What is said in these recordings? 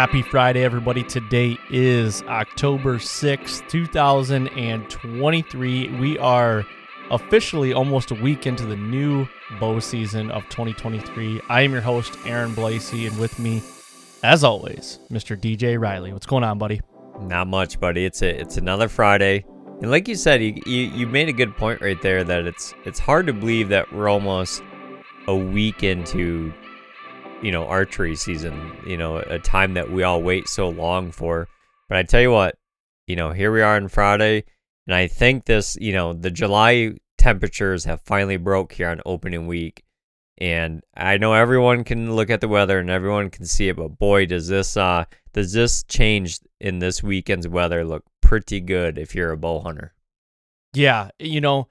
Happy Friday, everybody. Today is October 6th, 2023. We are officially almost a week into the new bow season of 2023. I am your host, Aaron Blasey, and with me, as always, Mr. DJ Riley. What's going on, buddy? Not much, buddy. It's a it's another Friday, and like you said, you, you you made a good point right there that it's it's hard to believe that we're almost a week into you know archery season. You know, a time that we all wait so long for. But I tell you what, you know, here we are on Friday, and I think this, you know, the July temperatures have finally broke here on opening week. And I know everyone can look at the weather and everyone can see it, but boy, does this uh does this change in this weekend's weather look pretty good if you're a bow hunter. Yeah, you know,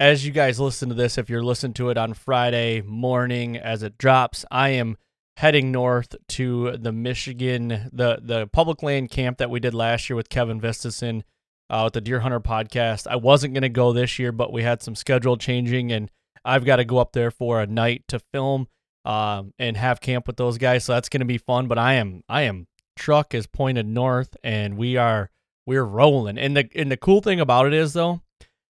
as you guys listen to this, if you're listening to it on Friday morning as it drops, I am heading north to the Michigan, the the public land camp that we did last year with Kevin Vistison uh, with the Deer Hunter podcast. I wasn't going to go this year, but we had some schedule changing, and I've got to go up there for a night to film um, and have camp with those guys. So that's going to be fun. But I am I am truck is pointed north, and we are we're rolling. And the and the cool thing about it is though,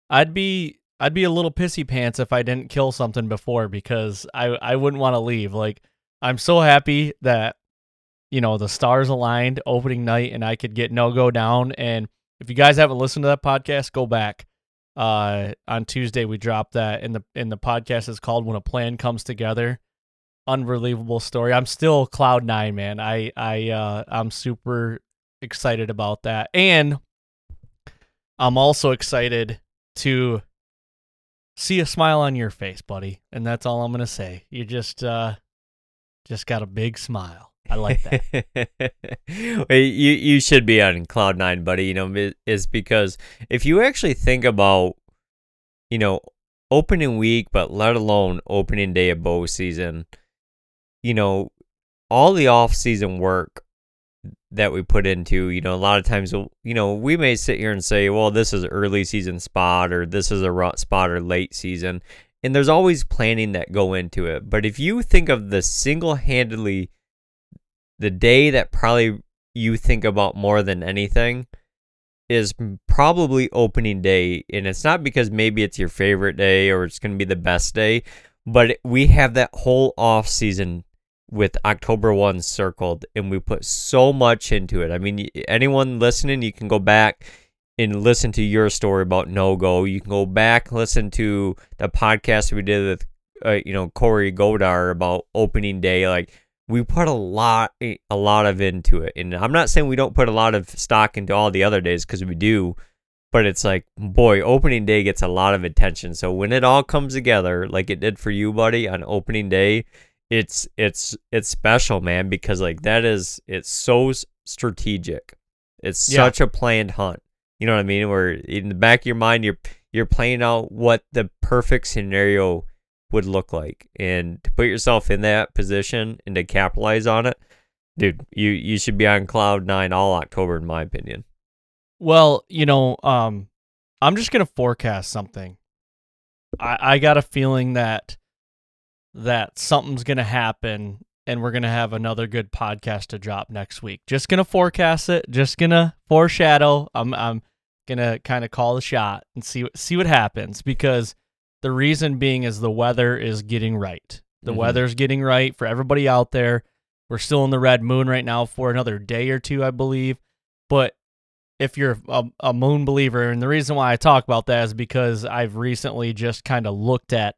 I'd be I'd be a little pissy pants if I didn't kill something before because I I wouldn't want to leave. Like I'm so happy that you know the stars aligned opening night and I could get no go down. And if you guys haven't listened to that podcast, go back. Uh, on Tuesday we dropped that, and the and the podcast is called "When a Plan Comes Together." Unbelievable story. I'm still cloud nine, man. I I uh, I'm super excited about that, and I'm also excited to see a smile on your face, buddy. And that's all I'm gonna say. You just uh just got a big smile. I like that. you you should be on cloud nine, buddy. You know, is because if you actually think about, you know, opening week, but let alone opening day of bow season, you know, all the off season work that we put into, you know, a lot of times, uh, you know, we may sit here and say, well, this is early season spot or this is a spot or late season. And there's always planning that go into it. But if you think of the single handedly, the day that probably you think about more than anything is probably opening day. And it's not because maybe it's your favorite day or it's going to be the best day, but we have that whole off season with October 1 circled and we put so much into it. I mean, anyone listening, you can go back and listen to your story about no go. You can go back listen to the podcast we did with uh, you know Corey Godar about opening day. Like we put a lot a lot of into it, and I'm not saying we don't put a lot of stock into all the other days because we do. But it's like, boy, opening day gets a lot of attention. So when it all comes together, like it did for you, buddy, on opening day, it's it's it's special, man, because like that is it's so strategic. It's Yeah. such a planned hunt. You know what I mean? Where in the back of your mind, you're you're playing out what the perfect scenario would look like, and to put yourself in that position and to capitalize on it, dude, you you should be on cloud nine all October, in my opinion. Well, you know, um, I'm just gonna forecast something. I, I got a feeling that that something's gonna happen, and we're gonna have another good podcast to drop next week. Just gonna forecast it. Just gonna foreshadow. I'm I'm gonna kind of call the shot and see what see what happens because the reason being is the weather is getting right. The Mhm. weather's getting right for everybody out there. We're still in the red moon right now for another day or two, I believe. But if you're a, a moon believer, and the reason why I talk about that is because I've recently just kind of looked at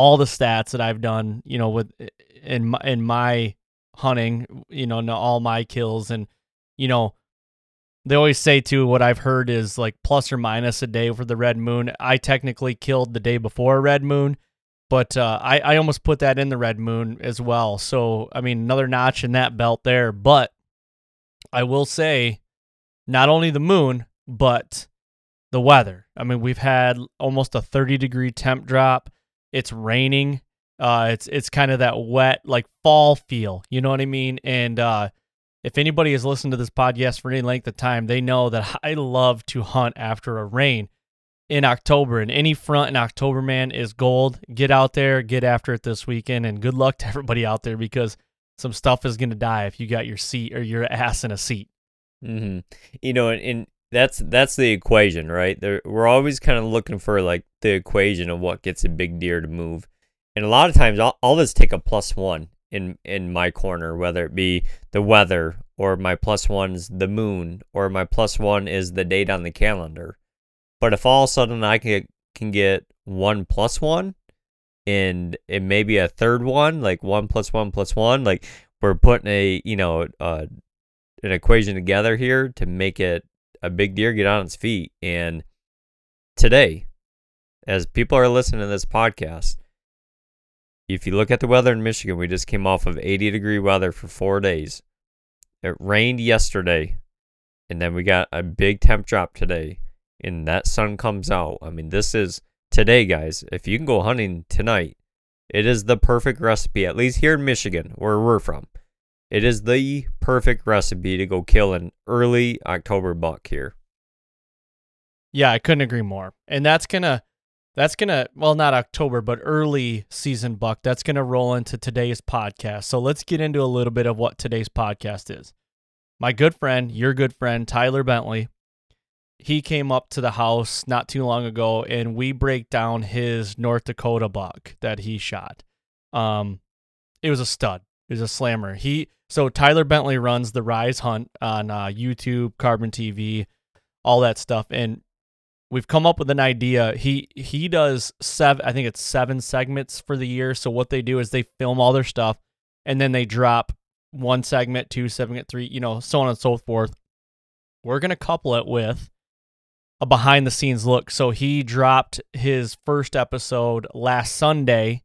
all the stats that I've done, you know, with in my, in my hunting, you know, all my kills, and you know, they always say too. What I've heard is like plus or minus a day for the red moon. I technically killed the day before red moon, but uh, I I almost put that in the red moon as well. So I mean, another notch in that belt there. But I will say not only the moon, but the weather. I mean, we've had almost a 30 degree temp drop. It's raining. Uh, it's it's kind of that wet, like fall feel. You know what I mean? And uh, if anybody has listened to this podcast for any length of time, they know that I love to hunt after a rain in October. And any front in October, man, is gold. Get out there, get after it this weekend, and good luck to everybody out there because some stuff is gonna die if you got your seat or your ass in a seat. hmm You know, and, and that's that's the equation, right? There, we're always kind of looking for like the equation of what gets a big deer to move, and a lot of times I'll, I'll just take a plus one in in my corner, whether it be the weather or my plus one's the moon or my plus one is the date on the calendar. But if all of a sudden I can can get one plus one, and it may be a third one, like one plus one plus one, like we're putting a you know uh, an equation together here to make it a big deer get on its feet. And today, as people are listening to this podcast, if you look at the weather in Michigan, we just came off of 80 degree weather for four days. It rained yesterday, and then we got a big temp drop today, and that sun comes out. I mean, this is today, guys. If you can go hunting tonight, it is the perfect recipe, at least here in Michigan, where we're from. It is the perfect recipe to go kill an early October buck here. Yeah, I couldn't agree more. And that's gonna that's gonna well not October, but early season buck. That's gonna roll into today's podcast. So let's get into a little bit of what today's podcast is. My good friend, your good friend, Tyler Bentley, he came up to the house not too long ago and we break down his North Dakota buck that he shot. Um it was a stud. Was a slammer. He so Tyler Bentley runs the Rise Hunt on uh, YouTube, Carbon TV, all that stuff, and we've come up with an idea. He he does seven, I think it's seven segments for the year. So what they do is they film all their stuff, and then they drop one segment, two segment, three, you know, so on and so forth. We're gonna couple it with a behind the scenes look. So he dropped his first episode last Sunday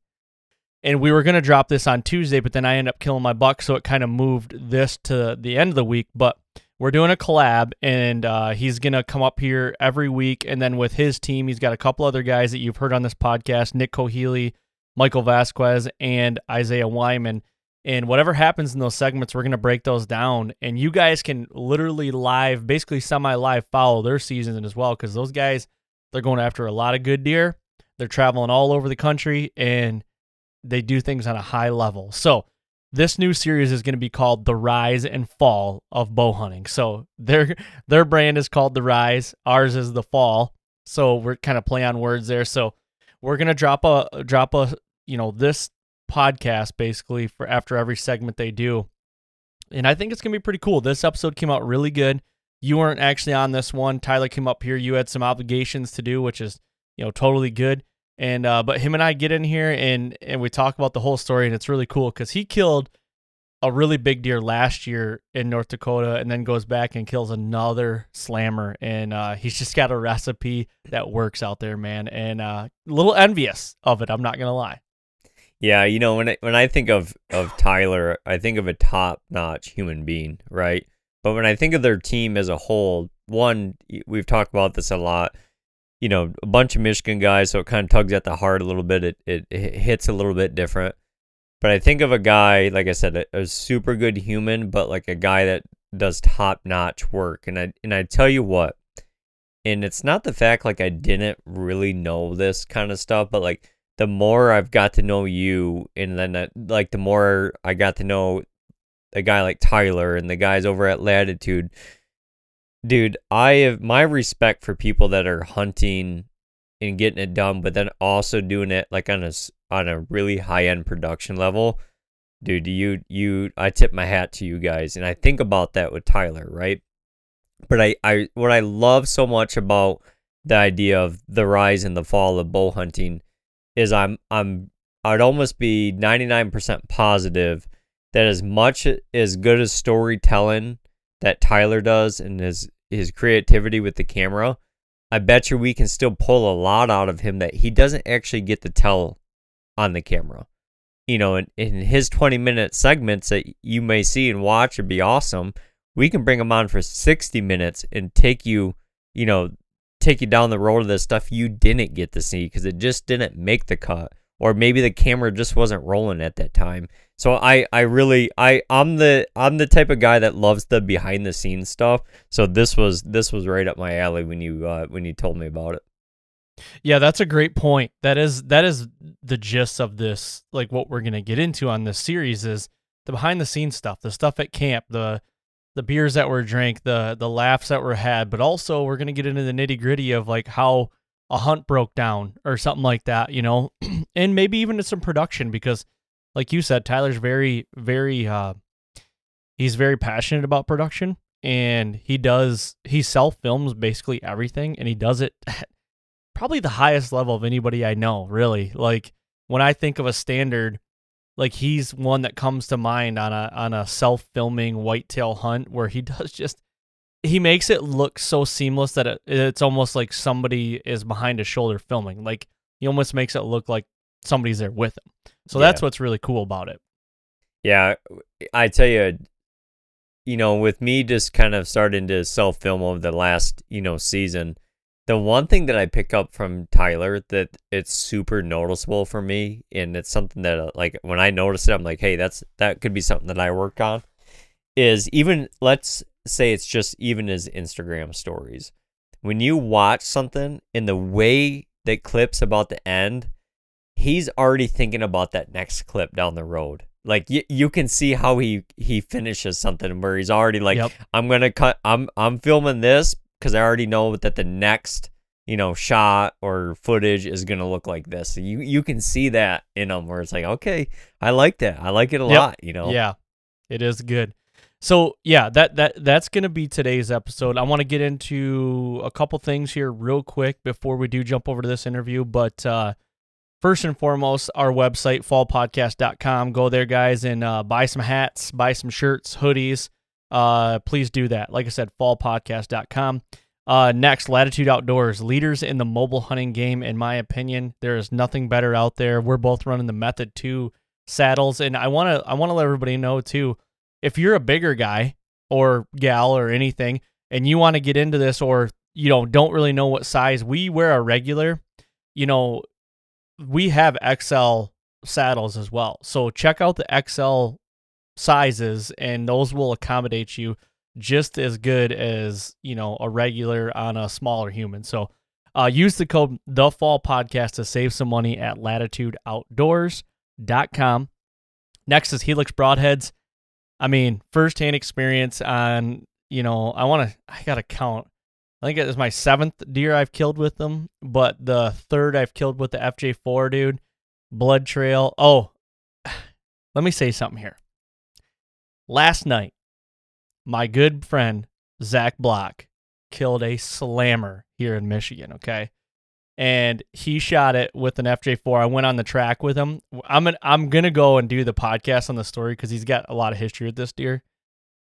and we were going to drop this on Tuesday, but then I ended up killing my buck, so it kind of moved this to the end of the week. But we're doing a collab, and uh, he's going to come up here every week. And then with his team, he's got a couple other guys that you've heard on this podcast Nick Cohealy, Michael Vasquez, and Isaiah Wyman. And whatever happens in those segments, we're going to break those down. And you guys can literally live, basically semi live, follow their season as well, because those guys, they're going after a lot of good deer. They're traveling all over the country, and they do things on a high level. So this new series is going to be called The Rise and Fall of Bow Hunting. So their their brand is called The Rise, ours is The Fall. So we're kind of play on words there. So we're going to drop a drop a you know this podcast basically for after every segment they do. And I think it's going to be pretty cool. This episode came out really good. You weren't actually on this one. Tyler came up here. You had some obligations to do, which is, you know, totally good. And uh, but him and I get in here and and we talk about the whole story, and it's really cool because he killed a really big deer last year in North Dakota, and then goes back and kills another slammer, and uh, he's just got a recipe that works out there, man. And uh, a little envious of it. I'm not gonna lie. Yeah, you know when I, when I think of of Tyler, I think of a top notch human being, right? But when I think of their team as a whole, one we've talked about this a lot. You know, a bunch of Michigan guys, so it kind of tugs at the heart a little bit. It it, it hits a little bit different. But I think of a guy, like I said, a, a super good human, but like a guy that does top notch work. And I and I tell you what, and it's not the fact like I didn't really know this kind of stuff, but like the more I've got to know you, and then like the more I got to know a guy like Tyler and the guys over at Latitude, dude, I have my respect for people that are hunting and getting it done, but then also doing it like on a on a really high end production level. Dude, you you I tip my hat to you guys, and I think about that with Tyler, right? But I I what I love so much about the idea of the rise and the fall of bow hunting is I'm I'm I'd almost be 99% positive that as much as good as storytelling that Tyler does and his his creativity with the camera, I bet you we can still pull a lot out of him that he doesn't actually get to tell on the camera. You know, in, in his 20 minute segments that you may see and watch would be awesome. We can bring him on for 60 minutes and take you, you know, take you down the road of the stuff you didn't get to see because it just didn't make the cut or maybe the camera just wasn't rolling at that time. So i i really i i'm the i'm the type of guy that loves the behind the scenes stuff. So this was this was right up my alley when you uh when you told me about it. Yeah that's a great point. That is that is the gist of this like what we're gonna get into on this series is the behind the scenes stuff the stuff at camp the the beers that were drank, the the laughs that were had, but also we're gonna get into the nitty gritty of like how a hunt broke down or something like that, you know, and maybe even some production because, like you said, Tyler's very very uh, he's very passionate about production and he does he self films basically everything and he does it probably the highest level of anybody I know, really. Like when I think of a standard like he's one that comes to mind on a on a self-filming whitetail hunt where he does just he makes it look so seamless that it, it's almost like somebody is behind his shoulder filming. Like he almost makes it look like somebody's there with him. So yeah. that's what's really cool about it. Yeah, I tell you, you know, with me just kind of starting to self film over the last, you know, season, the one thing that I pick up from Tyler that it's super noticeable for me, and it's something that uh, like when I notice it, I'm like, hey, that's that could be something that I work on. Is even let's say it's just even his Instagram stories. When you watch something in the way that clips about the end, he's already thinking about that next clip down the road. Like y- you can see how he he finishes something where he's already like, yep. I'm gonna cut. I'm I'm filming this, because I already know that the next you know shot or footage is going to look like this. So you you can see that in them where it's like, okay, I like that. I like it a yep. lot. You know. Yeah, it is good. So yeah, that that that's gonna be today's episode. I want to get into a couple things here real quick before we do jump over to this interview. But uh, first and foremost, our website fallpodcast.com. Go there, guys, and uh, buy some hats, buy some shirts, hoodies uh, please do that. Like I said, fallpodcast.com. Uh, next, Latitude Outdoors, leaders in the mobile hunting game. In my opinion, there is nothing better out there. We're both running the Method Two saddles, and I want to I want to let everybody know too. If you're a bigger guy or gal or anything, and you want to get into this, or you know don't really know what size, we wear a regular. You know, we have XL saddles as well. So check out the XL sizes and those will accommodate you just as good as you know a regular on a smaller human so uh, use the code the fall podcast to save some money at latitudeoutdoors.com next is helix broadheads i mean first hand experience on you know i want to i gotta count i think it was my seventh deer i've killed with them but the third i've killed with the fj4 dude blood trail oh let me say something here Last night, my good friend Zach Block killed a slammer here in Michigan. Okay. And he shot it with an FJ4. I went on the track with him. I'm an, I'm gonna go and do the podcast on the story because he's got a lot of history with this deer,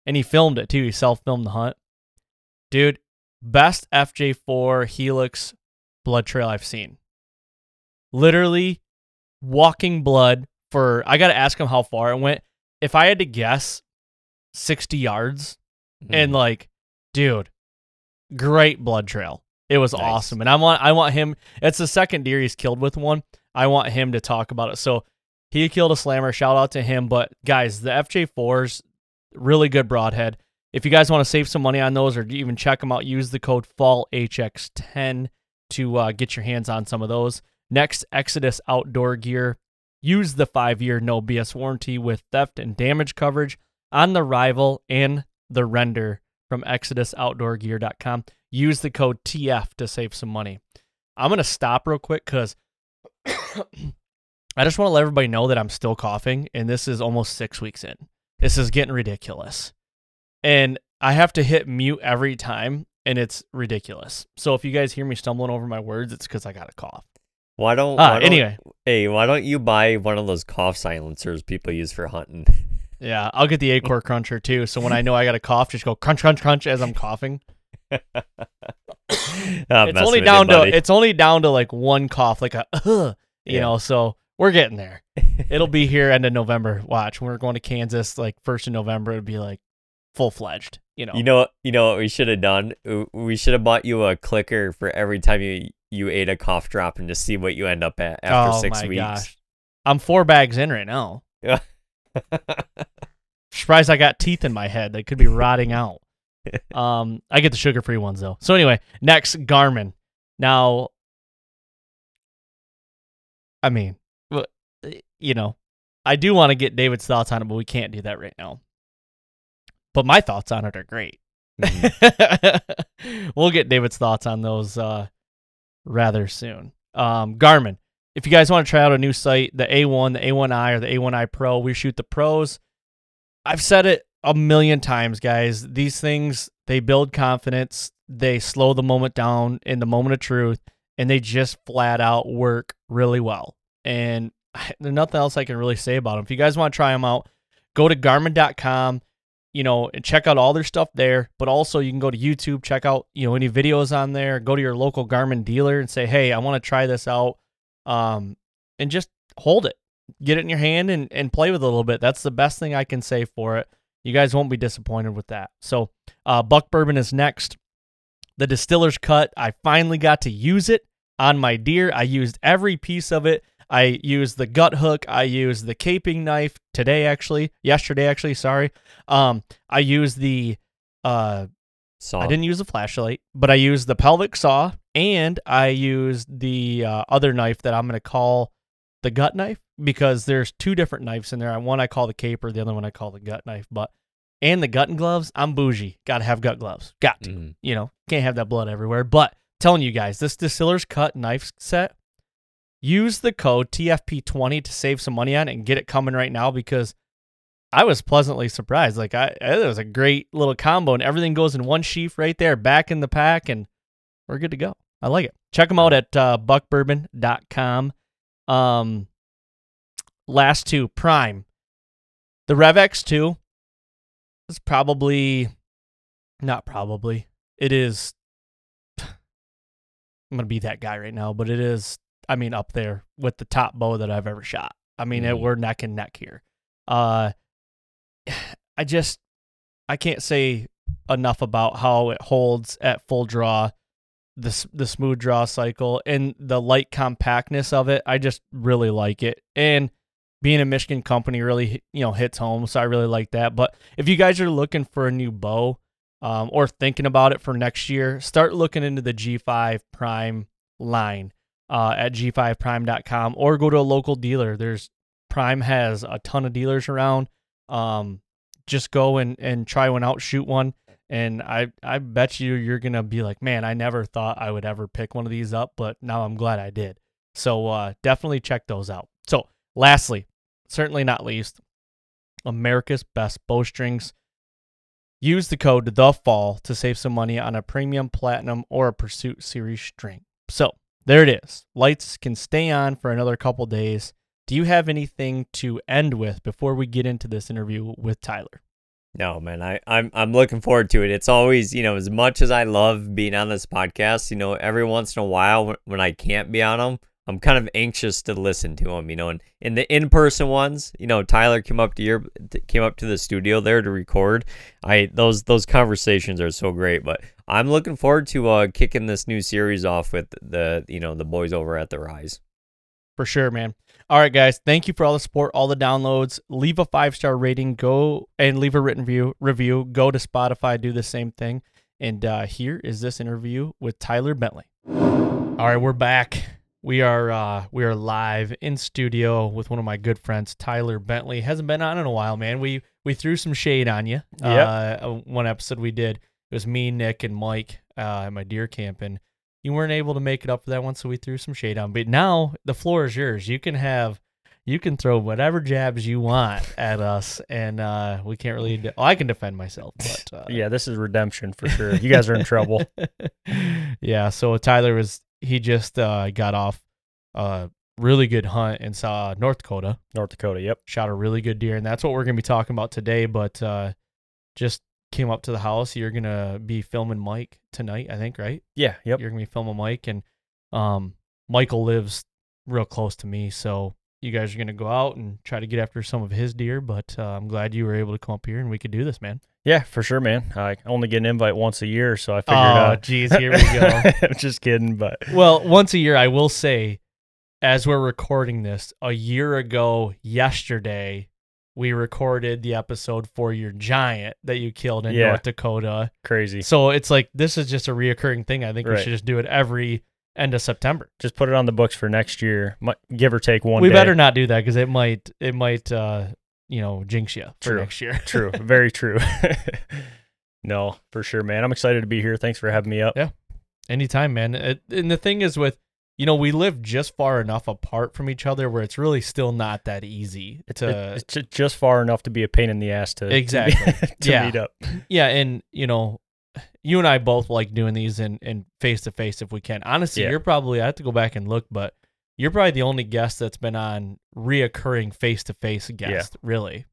and he filmed it too. He self filmed the hunt, dude. Best FJ4 Helix blood trail I've seen. Literally walking blood for I got to ask him how far it went. If I had to guess, 60 yards and Mm. like dude, great blood trail. It was Nice. awesome. And I want I want him it's the second deer he's killed with one. I want him to talk about it. So he killed a slammer. Shout out to him. But guys, the FJ4s, really good broadhead. If you guys want to save some money on those or even check them out, use the code FALLHX10 to uh, get your hands on some of those. Next, Exodus Outdoor Gear. Use the five year no BS warranty with theft and damage coverage on the rival and the render from ExodusOutdoorGear.com. Use the code TF to save some money. I'm going to stop real quick because I just want to let everybody know that I'm still coughing, and this is almost six weeks in. This is getting ridiculous. And I have to hit mute every time, and it's ridiculous. So if you guys hear me stumbling over my words, it's because I got a cough. Why don't, Ah, why don't- anyway. Hey, why don't you buy one of those cough silencers people use for hunting? Yeah, I'll get the Acorn Cruncher too. So when I know I got a cough, just go crunch, crunch, crunch as I'm coughing. It's only with you, down to it's only down to like one cough, like a you Yeah. know. So we're getting there. It'll be here end of November. Watch, when we're going to Kansas, like first of November, it'll be like full fledged. You know. You know, you know what we should have done? We should have bought you a clicker for every time you you ate a cough drop and just see what you end up at after oh six my weeks. gosh, I'm four bags in right now. Yeah. Surprised I got teeth in my head. They could be rotting out. Um, I get the sugar free ones though. So anyway, next Garmin. Now, I mean, you know, I do want to get David's thoughts on it, but we can't do that right now. But my thoughts on it are great. Mhm. we'll get David's thoughts on those uh, rather soon. Um, Garmin. If you guys want to try out a new sight, the A1, the A1i, or the A1i Pro, we shoot the pros. I've said it a million times, guys. These things they build confidence, they slow the moment down in the moment of truth, and they just flat out work really well. And there's nothing else I can really say about them. If you guys want to try them out, go to Garmin.com you know, and check out all their stuff there. But also, you can go to YouTube, check out you know any videos on there. Go to your local Garmin dealer and say, "Hey, I want to try this out," um, and just hold it, get it in your hand, and and play with it a little bit. That's the best thing I can say for it. You guys won't be disappointed with that. So, uh, Buck Bourbon is next. The Distiller's Cut. I finally got to use it on my deer. I used every piece of it. I used the gut hook. I used the caping knife today, actually, yesterday, actually. Sorry. Um, I used the uh, Saw. I didn't use the flashlight, but I used the pelvic saw and I used the uh, other knife that I'm gonna call the gut knife because there's two different knives in there. One I call the caper, the other one I call the gut knife. But and the gut and gloves, I'm bougie. Got to have gut gloves. Got to Mhm. you know, can't have that blood everywhere. But telling you guys, this distiller's cut knife set, use the code TFP20 to save some money on it and get it coming right now because I was pleasantly surprised. Like I, it was a great little combo, and everything goes in one sheath right there, back in the pack, and we're good to go. I like it. Check them out at uh, buckbourbon.com. Um, last two Prime, the Rev X2 is probably not probably it is. I'm gonna be that guy right now, but it is. I mean, up there with the top bow that I've ever shot. I mean, it, Mhm. we're neck and neck here. Uh, I just I can't say enough about how it holds at full draw, the the smooth draw cycle and the light compactness of it. I just really like it, and being a Michigan company really you know hits home, so I really like that. But if you guys are looking for a new bow, um, or thinking about it for next year, start looking into the G5 Prime line uh, at g5prime.com or go to a local dealer. There's Prime has a ton of dealers around. Um, just go and, and try one out, shoot one. And I, I bet you you're to be like, man, I never thought I would ever pick one of these up, but now I'm glad I did. So uh, definitely check those out. So, lastly, certainly not least, America's Best Bowstrings. Use the code the fall to save some money on a premium platinum or a pursuit series string. So there it is. Lights can stay on for another couple days. Do you have anything to end with before we get into this interview with Tyler? No, man, I, I'm I'm looking forward to it. It's always, you know, as much as I love being on this podcast, you know, every once in a while when, when I can't be on them I'm kind of anxious to listen to them, you know. And in the in-person ones, you know, Tyler came up to your came up to the studio there to record. I those those conversations are so great. But I'm looking forward to uh, kicking this new series off with the you know the boys over at the Rise. For sure, man. All right, guys. Thank you for all the support, all the downloads. Leave a five star rating. Go and leave a written review. Review. Go to Spotify. Do the same thing. And uh, here is this interview with Tyler Bentley. All right, we're back. We are uh, we are live in studio with one of my good friends, Tyler Bentley. Hasn't been on in a while, man. We we threw some shade on you. Yep. Uh, one episode we did. It was me, Nick, and Mike uh, at my deer camp, and you weren't able to make it up for that one, so we threw some shade on. But now the floor is yours. You can have you can throw whatever jabs you want at us, and uh, we can't really. De- oh, I can defend myself, but uh, Yeah, this is redemption for sure. You guys are in trouble. yeah. So Tyler was he just uh, got off a really good hunt and saw North Dakota. North Dakota. Yep. Shot a really good deer, and that's what we're gonna be talking about today. But uh, just came up to the house. You're gonna be filming Mike tonight, I think, right? Yeah. Yep. You're gonna be filming Mike, and um, Michael lives real close to me, so you guys are gonna go out and try to get after some of his deer. But uh, I'm glad you were able to come up here and we could do this, man. Yeah, for sure, man. I only get an invite once a year, so I figured Oh, out. geez, here we go. I'm just kidding, but Well, once a year, I will say, as we're recording this, a year ago yesterday, we recorded the episode for your giant that you killed in Yeah. North Dakota. crazy. So it's like this is just a reoccurring thing. I think we should just do it every end of September. Just put it on the books for next year. Give or take one. we day. better not do that because it might it might uh you know jinx you for True. next year. True. Very true. no, for sure, man. I'm excited to be here. Thanks for having me up. Yeah. Anytime, man. It, and the thing is with you know we live just far enough apart from each other where it's really still not that easy It- to it's just far enough to be a pain in the ass to to be- Exactly. to Yeah. meet up. Yeah, and you know, you and I both like doing these in in face to face if we can. Honestly, Yeah. you're probably I have to go back and look, but you're probably the only guest that's been on reoccurring face to face guest. Really,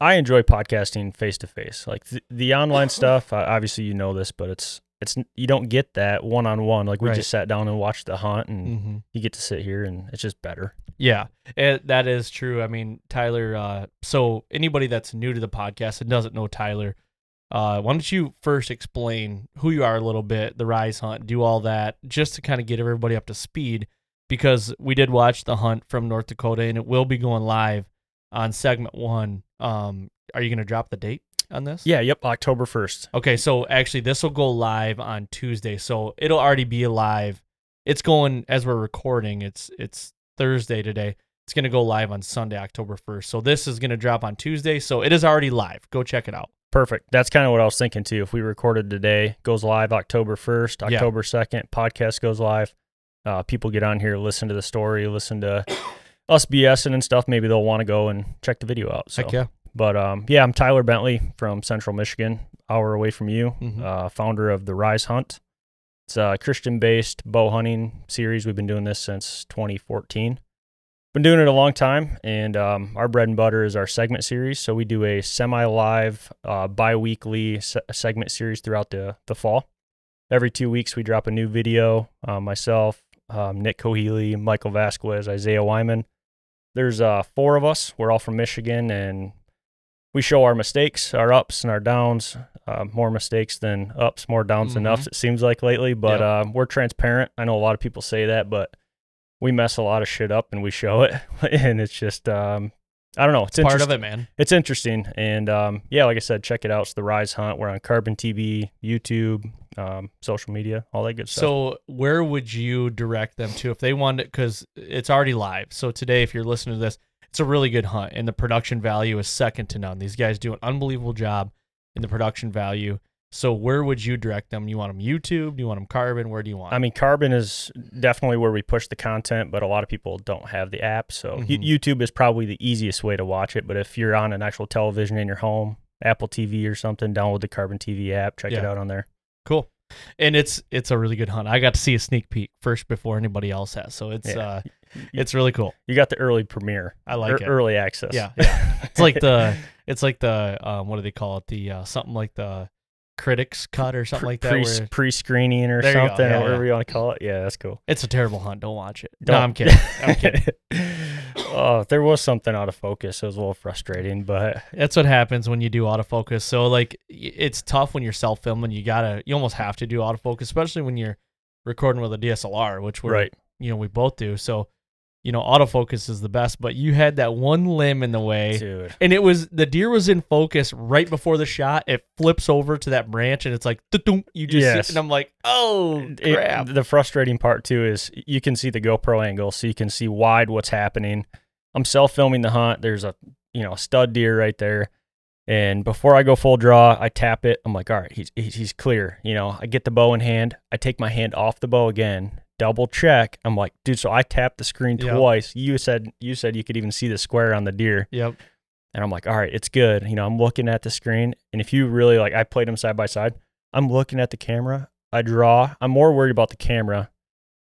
I- enjoy podcasting face to face. Like the, the online stuff, obviously you know this, but it's it's you don't get that one on one. Like we Right. just sat down and watched the hunt, and mm-hmm. you get to sit here, and it's just better. yeah, it, that is true. I mean, Tyler. Uh, so anybody that's new to the podcast and doesn't know Tyler, uh, why don't you first explain who you are a little bit, the Rise Hunt, do all that, just to kind of get everybody up to speed. Because we did watch the hunt from North Dakota, and it will be going live on segment one. Um, are you going to drop the date on this? Yeah. Yep. October first. Okay, so actually, this will go live on Tuesday, so it'll already be live. It's going as we're recording. It's it's Thursday today. It's gonna go live on Sunday, October first. So this is gonna drop on Tuesday. So it is already live. Go check it out. Perfect. That's kind of what I was thinking too. If we recorded today, goes live October 1st, Yeah. October 2nd, podcast goes live. Uh, people get on here, listen to the story, listen to us BSing and stuff. Maybe they'll want to go and check the video out. So, Heck yeah. but um, yeah, I'm Tyler Bentley from Central Michigan, hour away from you, Mhm. uh, founder of the Rise Hunt. It's a Christian-based bow hunting series. We've been doing this since 2014 been doing it a long time and um, our bread and butter is our segment series. So we do a semi-live uh, bi-weekly se- segment series throughout the, the fall. Every two weeks we drop a new video uh, myself um, nick cohealy michael vasquez isaiah wyman. There's uh, four of us. We're all from michigan and we show our mistakes our ups and our downs uh, more mistakes than ups more downs than Mhm. ups it seems like lately but Yep. uh, we're transparent. I know a lot of people say that but we mess a lot of shit up and we show it and it's just um i don't know it's, part of it, man. it's interesting and um yeah like i said check it out it's the rise hunt we're on carbon tv youtube um social media all that good stuff So where would you direct them to if they wanted? Because it's already live. So today, if you're listening to this, it's a really good hunt, and the production value is second to none. These guys do an unbelievable job in the production value. So where would you direct them? You want them YouTube? Do you want them Carbon? Where do you want? I mean, Carbon is definitely where we push the content, but a lot of people don't have the app. So Mhm. YouTube is probably the easiest way to watch it. But if you're on an actual television in your home, Apple TV or something, download the Carbon TV app, check it out on there. Cool. And it's it's a really good hunt. I got to see a sneak peek first before anybody else has. So it's Yeah. uh it's really cool. You got the early premiere, I like ear- it. early access. Yeah, yeah. It's like the it's like the um what do they call it? The uh something like the critics cut or something like that. pre where pre screening or something Yeah, or whatever yeah. you want to call it. Yeah, that's cool. it's a terrible hunt. Don't watch it. No, Don't- I'm kidding. I'm kidding. oh, there was something out of focus. It was a little frustrating, but That's what happens when you do autofocus. So like it's tough when you're self filming. You gotta you almost have to do autofocus, especially when you're recording with a DSLR, which we're right. you know we both do. So you know autofocus is the best. But you had that one limb in the way. Dude. And it was the deer was in focus right before the shot. It flips over to that branch and it's like you just Yes. and I'm like, oh It- crap. the frustrating part too is you can see the GoPro angle, so you can see wide what's happening. I'm self filming the hunt. There's a you know a stud deer right there, and before I go full draw, I tap it. I'm like, all right, he's, he's clear. You know, I get the bow in hand. I take my hand off the bow again. Double check. I'm like, dude. So I tapped the screen Yep. twice. You said you said you could even see the square on the deer. Yep. And I'm like, all right, it's good. You know, I'm looking at the screen. And if you really like, I played them side by side. I'm looking at the camera. I draw. I'm more worried about the camera.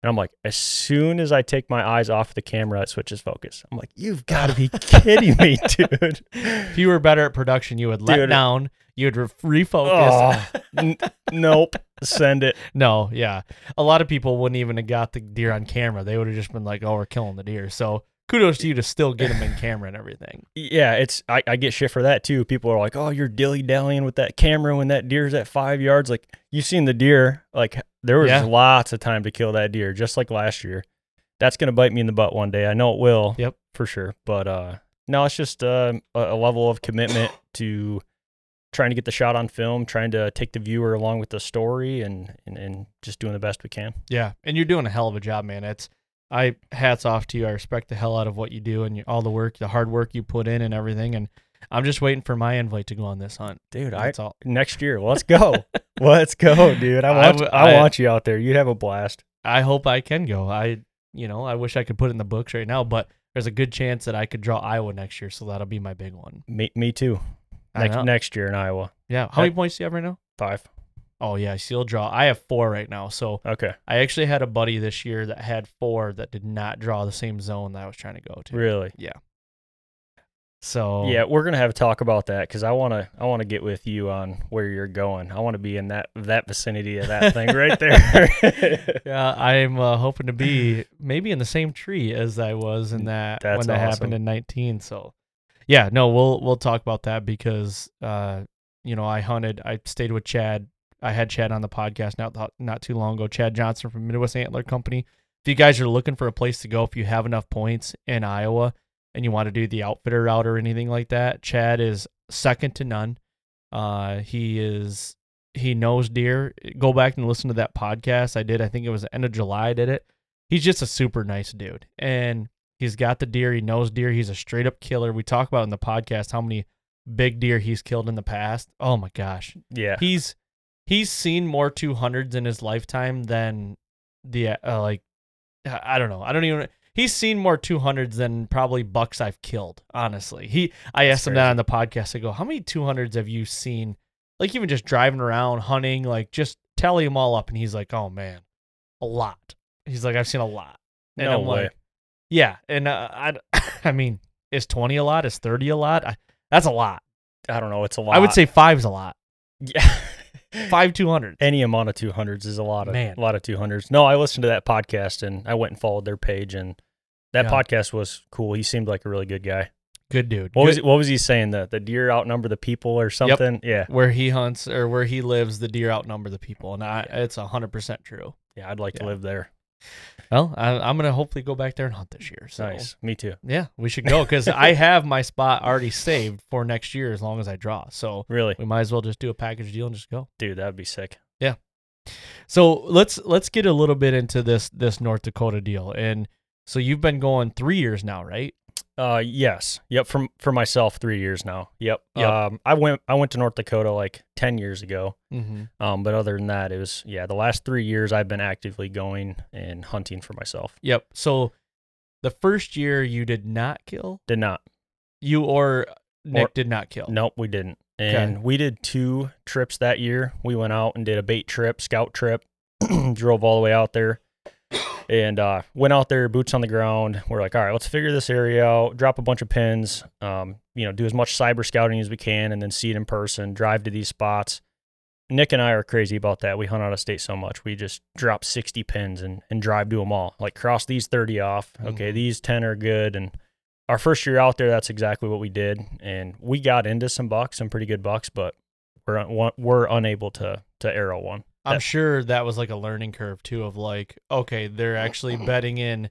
And I'm like, as soon as I take my eyes off the camera, it switches focus. I'm like, you've got to be kidding me, dude. If you were better at production, you would let Dude. down. You would re- refocus. Oh, n- nope. Send it. No, yeah. A lot of people wouldn't even have got the deer on camera. They would have just been like, "Oh, we're killing the deer." So kudos to you to still get them in camera and everything. Yeah, it's I, I get shit for that too. People are like, "Oh, you're dilly dallying with that camera when that deer's at five yards." Like you've seen the deer, like there was Yeah. lots of time to kill that deer, just like last year. That's gonna bite me in the butt one day. I know it will. Yep. for sure. But uh, no, it's just uh, a, a level of commitment to trying to get the shot on film, trying to take the viewer along with the story, and and, and just doing the best we can. Yeah, and you're doing a hell of a job, man. It's I hats off to you. I respect the hell out of what you do and you, all the work, the hard work you put in, and everything. And I'm just waiting for my invite to go on this hunt. Dude, I all. next year, let's go, let's go, dude. I I want w- I I- want you out there. You'd have a blast. I hope I can go. I, you know, I wish I could put it in the books right now, but there's a good chance that I could draw Iowa next year, so that'll be my big one. Me, me too. Next next year in Iowa, Yeah. How many points do you have right now? five. Oh yeah, seal draw. I have four right now. So Okay, I actually had a buddy this year that had four that did not draw the same zone that I was trying to go to. really. Yeah. So Yeah, we're gonna have a talk about that because I wanna I wanna get with you on where you're going. I want to be in that that vicinity of that thing right there. Yeah, I'm uh, hoping to be maybe in the same tree as I was in that That's when that awesome. happened in 19. So, yeah, no, we'll we'll talk about that because uh, you know, I hunted, I stayed with Chad. I had Chad on the podcast not not too long ago. Chad Johnson from Midwest Antler Company. If you guys are looking for a place to go, if you have enough points in Iowa and you want to do the outfitter route or anything like that, Chad is second to none. Uh, he is he knows deer. Go back and listen to that podcast I did. I think it was the end of July. I did it. He's just a super nice dude, and he's got the deer. He knows deer. He's a straight up killer. We talk about in the podcast how many big deer he's killed in the past. Oh my gosh, yeah, he's he's seen more 200s in his lifetime than the uh, like I I don't know. I don't even he's seen more 200s than probably bucks I've killed, honestly. He I asked him that on the podcast. I go, "How many 200s have you seen like even just driving around hunting like just tally them all up?" And he's like, "Oh man, a lot." He's like, "I've seen a lot." And No I'm way. like, "Yeah." And uh, I I mean, is 20 a lot? Is 30 a lot? I, that's a lot. I don't know. It's a lot. I would say 5's a lot. yeah. Five 200s. Any amount of two hundreds is a lot of Man. a lot of two hundreds. No, I listened to that podcast and I went and followed their page and that Yeah. podcast was cool. He seemed like a really good guy. Good dude. What Good- was he, what was he saying? The the deer outnumber the people or something? Yeah, where he hunts or where he lives, the deer outnumber the people, and I, it's hundred percent true. yeah. I'd like to live there. Well, I, I'm gonna hopefully go back there and hunt this year. So. Nice. Me too. Yeah, we should go because I have my spot already saved for next year as long as I draw. So Really, we might as well just do a package deal and just go. dude, that'd be sick. Yeah. So let's let's get a little bit into this this North Dakota deal. And so you've been going three years now, right? Uh, yes, yep. From for myself, three years now. Yep. Yep. Um, I went I went to North Dakota like ten years ago. Mm-hmm. Um, but other than that, it was yeah. The last three years, I've been actively going and hunting for myself. Yep. So the first year you did not kill Did not. you or Nick Or- did not kill. Nope, we didn't. And we did two trips that year. We went out and did a bait trip, scout trip, drove all the way out there, and uh, went out there, boots on the ground. We're like, all right, let's figure this area out, drop a bunch of pins, um, you know, do as much cyber scouting as we can, and then see it in person, drive to these spots. Nick and I are crazy about that. We hunt out of state so much. We just drop 60 pins and, and drive to them all. Like cross these 30 off. Okay, Mhm. these 10 are good. And our first year out there, that's exactly what we did. And we got into some bucks, some pretty good bucks, but we're we're unable to to arrow one. I'm sure that was like a learning curve too of like, okay, they're actually bedding in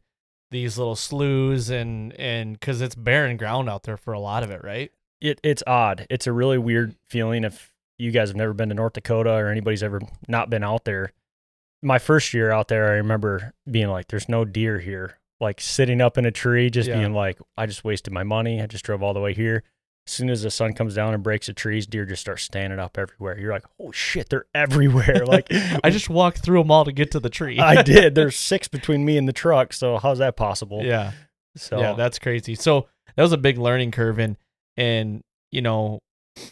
these little sloughs and and because it's barren ground out there for a lot of it, right? it it's odd. It's a really weird feeling if you guys have never been to North Dakota or anybody's ever not been out there. My first year out there, I remember being like, "There's no deer here." Like sitting up in a tree, just Yeah. being like, "I just wasted my money. I just drove all the way here." As soon as the sun comes down and breaks the trees, deer just start standing up everywhere. You're like, "Oh shit, they're everywhere!" Like I just walked through them all to get to the tree. I did. There's six between me and the truck. So how's that possible? yeah. So Yeah, that's crazy. So that was a big learning curve and and you know,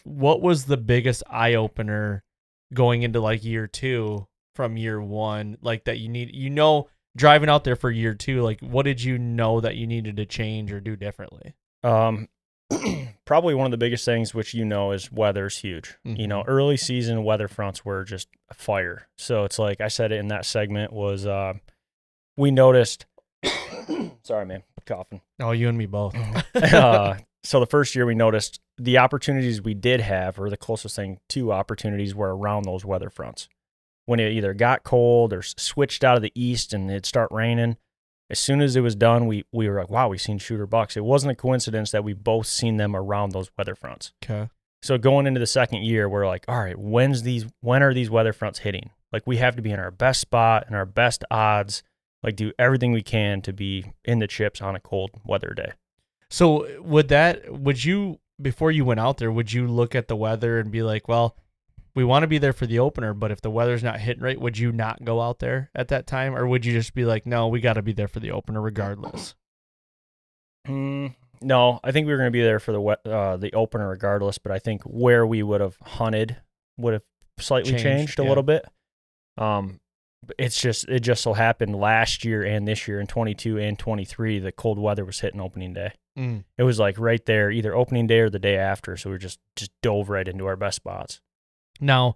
what was the biggest eye opener going into like year 2 from year 1 like that you need you know driving out there for year 2 like what did you know that you needed to change or do differently? Um, probably one of the biggest things, which you know, is weather's huge. You know, early season weather fronts were just a fire. So it's like I said it in that segment was uh, we noticed. sorry, man, coughing. Oh, you and me both. uh, so the first year we noticed the opportunities we did have, or the closest thing to opportunities, were around those weather fronts. When it either got cold or switched out of the east and it'd start raining, as soon as it was done, we we were like, "Wow, we've seen shooter bucks." It wasn't a coincidence that we both seen them around those weather fronts. Okay. So going into the second year, we're like, "All right, when's these? When are these weather fronts hitting? Like we have to be in our best spot and our best odds. Like do everything we can to be in the chips on a cold weather day." So would that would you before you went out there would you look at the weather and be like, well, we want to be there for the opener, but if the weather's not hitting right, would you not go out there at that time, or would you just be like, no, we got to be there for the opener regardless? Mm, no, I think we were going to be there for the uh, the opener regardless, but I think where we would have hunted would have slightly Changed, changed, a yeah. little bit. Um, it's just it just so happened last year and this year in 22 and 23 the cold weather was hitting opening day. Mm. It was like right there, either opening day or the day after. So we just just dove right into our best spots. Now,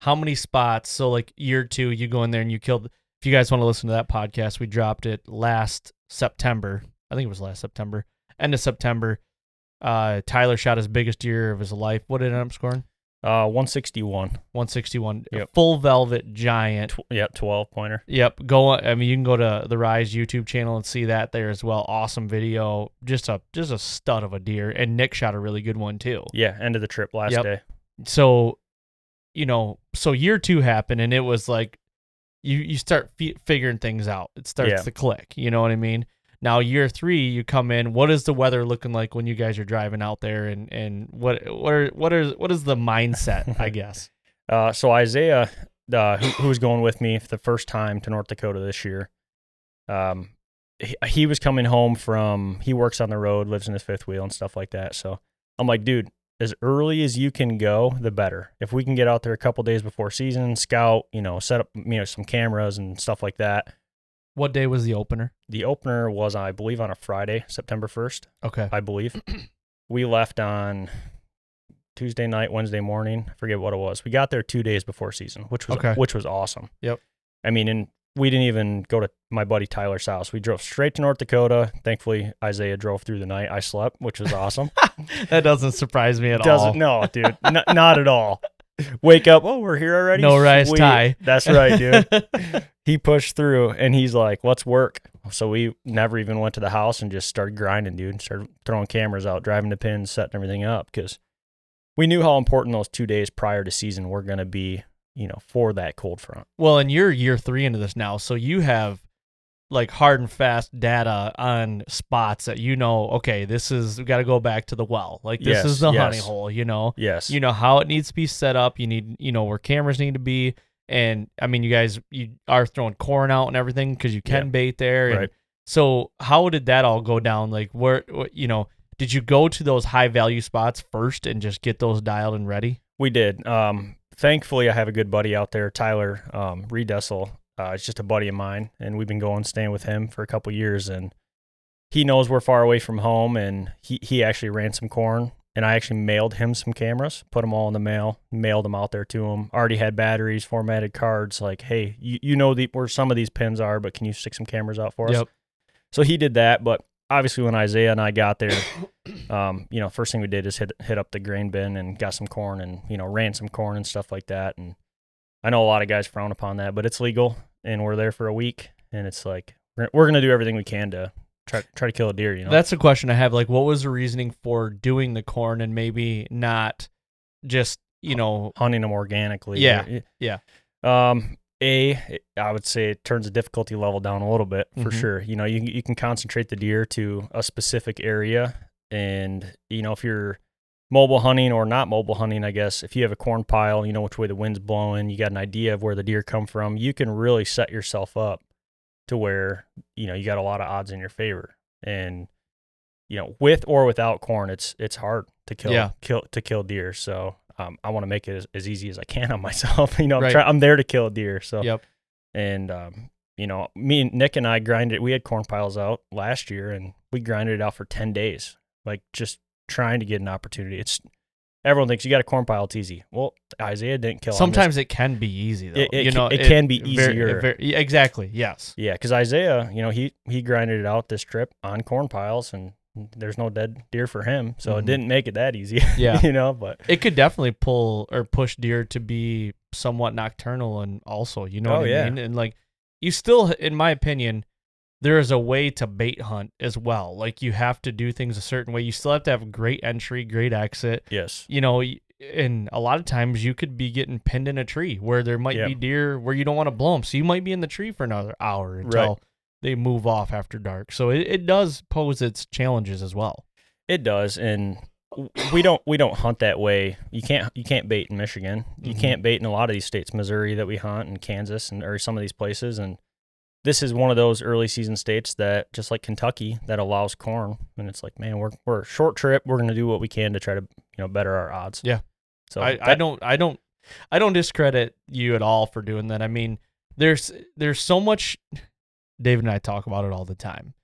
how many spots? So like year two, you go in there and you killed. If you guys want to listen to that podcast, we dropped it last September. I think it was last September, end of September. Uh, Tyler shot his biggest deer of his life. What did it end up scoring? Uh, 161. 161. A Yep. full velvet giant. Tw- yeah, 12 pointer. Yep. Go. I mean, you can go to the Rise YouTube channel and see that there as well. Awesome video. Just a just a stud of a deer. And Nick shot a really good one too. Yeah, end of the trip last Yep. day. So, you know, so year two happened, and it was like you you start fi- figuring things out. It starts Yeah. to click. You know what I mean? Now year three, you come in. What is the weather looking like when you guys are driving out there, and and what what are what are what is the mindset? I guess. Uh, so Isaiah, uh, who, who was going with me for the first time to North Dakota this year, um, he, he was coming home from. He works on the road, lives in his fifth wheel and stuff like that. So I'm like, dude, as early as you can go, the better. If we can get out there a couple days before season, scout, you know, set up, you know, some cameras and stuff like that. What day was the opener? The opener was, I believe, on a Friday, September 1st, Okay. I believe. we left on Tuesday night, Wednesday morning. I forget what it was. We got there two days before season, which was Okay. which was awesome. Yep. I mean, and we didn't even go to my buddy Tyler's house. We drove straight to North Dakota. Thankfully, Isaiah drove through the night. I slept, which was awesome. that doesn't surprise me at Doesn't all. no, dude, N- not at all. Wake up, oh, we're here already. No rise Sweet. tie. That's right, dude. he pushed through and he's like, let's work. So we never even went to the house and just started grinding, dude. Started throwing cameras out, driving the pins, setting everything up because we knew how important those two days prior to season were going to be, you know, for that cold front. Well, and you're year three into this now, so you have like hard and fast data on spots that you know. Okay, this is we got to go back to the well. Like this Yes, is the honey hole. You know, Yes. you know how it needs to be set up. You need you know where cameras need to be. And I mean, you guys you are throwing corn out and everything because you can Yeah. bait there. Right. So how did that all go down? Like where you know did you go to those high value spots first and just get those dialed and ready? We did. Um, thankfully, I have a good buddy out there, Tyler um, Redessel. Uh, it's just a buddy of mine, and we've been going staying with him for a couple years. And he knows we're far away from home, and he he actually ran some corn and I actually mailed him some cameras, put them all in the mail, mailed them out there to him. Already had batteries, formatted cards, like, hey, you, you know the, where some of these pins are, but can you stick some cameras out for us? Yep. So he did that, but obviously when Isaiah and I got there, um, you know, first thing we did is hit hit up the grain bin and got some corn and you know ran some corn and stuff like that. And I know a lot of guys frown upon that, but it's legal, and we're there for a week, and it's like we're, we're gonna do everything we can to try try to kill a deer. You know, That's a question I have. Like, what was the reasoning for doing the corn and maybe not just you know? hunting them organically. Yeah, yeah. Um, a, I would say it turns the difficulty level down a little bit for Mhm. sure. You know, you you can concentrate the deer to a specific area, and you know if you're mobile hunting or not mobile hunting, I guess if you have a corn pile, you know which way the wind's blowing, you got an idea of where the deer come from. You can really set yourself up to where you know you got a lot of odds in your favor, and you know with or without corn, it's it's hard to kill Yeah. kill to kill deer. So um, I want to make it as, as easy as I can on myself. you know, I'm, Right. try- I'm there to kill a deer. So Yep. and um, you know, me and Nick and I grinded. We had corn piles out last year, and we grinded it out for ten days, like just trying to get an opportunity. It's everyone thinks you got a corn pile, it's easy. Well, Isaiah didn't kill. Sometimes it can be easy though. It- it you know, it can be easier. very- yeah, exactly. Yes. yeah, because Isaiah, you know, he he grinded it out this trip on corn piles, and there's no dead deer for him, so Mhm. it didn't make it that easy. Yeah. you know, but It could definitely pull or push deer to be somewhat nocturnal and also, you know Oh, what I yeah. mean? And like you still in my opinion, there is a way to bait hunt as well. Like you have to do things a certain way. You still have to have great entry, great exit. yes, You know, and a lot of times you could be getting pinned in a tree where there might Yep. be deer where you don't want to blow them. So you might be in the tree for another hour until Right. They move off after dark. So it, it does pose its challenges as well. It does, and we don't we don't hunt that way. You can't you can't bait in Michigan. You Mhm. can't bait in a lot of these states, Missouri that we hunt, and Kansas, and or some of these places. And this is one of those early season states that, just like Kentucky, that allows corn. And it's like, man, we're we're a short trip. We're gonna do what we can to try to you know better our odds. Yeah. So I, I don't I don't I don't discredit you at all for doing that. I mean, there's there's so much David and I talk about it all the time.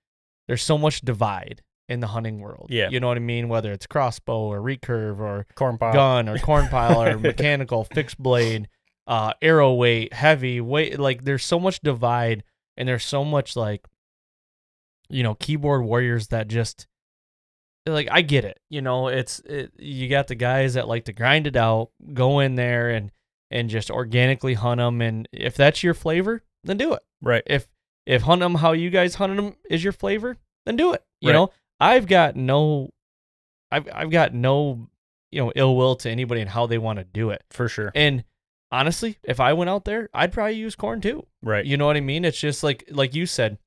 There's so much divide in the hunting world. Yeah. You know what I mean? Whether it's crossbow or recurve or corn pile. gun or corn pile or mechanical fixed blade, uh, arrow weight, heavy weight. Like there's so much divide and there's so much like, you know, keyboard warriors that just like I get it. You know, it's it, you got the guys that like to grind it out, go in there and and just organically hunt them. And if that's your flavor, then do it. Right. If if hunt them how you guys hunted them is your flavor, then do it. You Right. know, I've got no, I've I've got no, you know, ill will to anybody and how they want to do it. For sure. And honestly, if I went out there, I'd probably use corn too. Right. You know what I mean? It's just like like you said,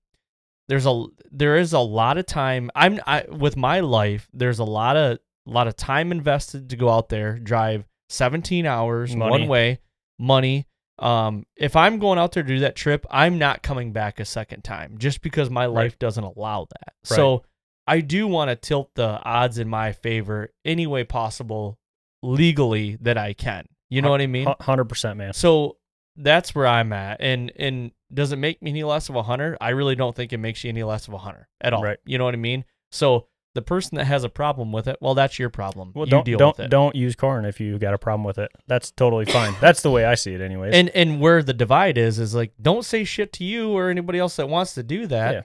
there's a there is a lot of time. I'm I with my life. There's a lot of a lot of time invested to go out there, drive 17 hours Money. one way, money. Um, if I'm going out there to do that trip, I'm not coming back a second time just because my life doesn't allow that. So I do want to tilt the odds in my favor any way possible legally that I can. You know what I mean? Hundred percent, man. So that's where I'm at. And and does it make me any less of a hunter? I really don't think it makes you any less of a hunter at all. Right. You know what I mean? So the person that has a problem with it, well, that's your problem. Well, you don't deal don't with it. don't use corn if you got a problem with it. That's totally fine. That's the way I see it, anyways. and and where the divide is is like don't say shit to you or anybody else that wants to do that. Yeah.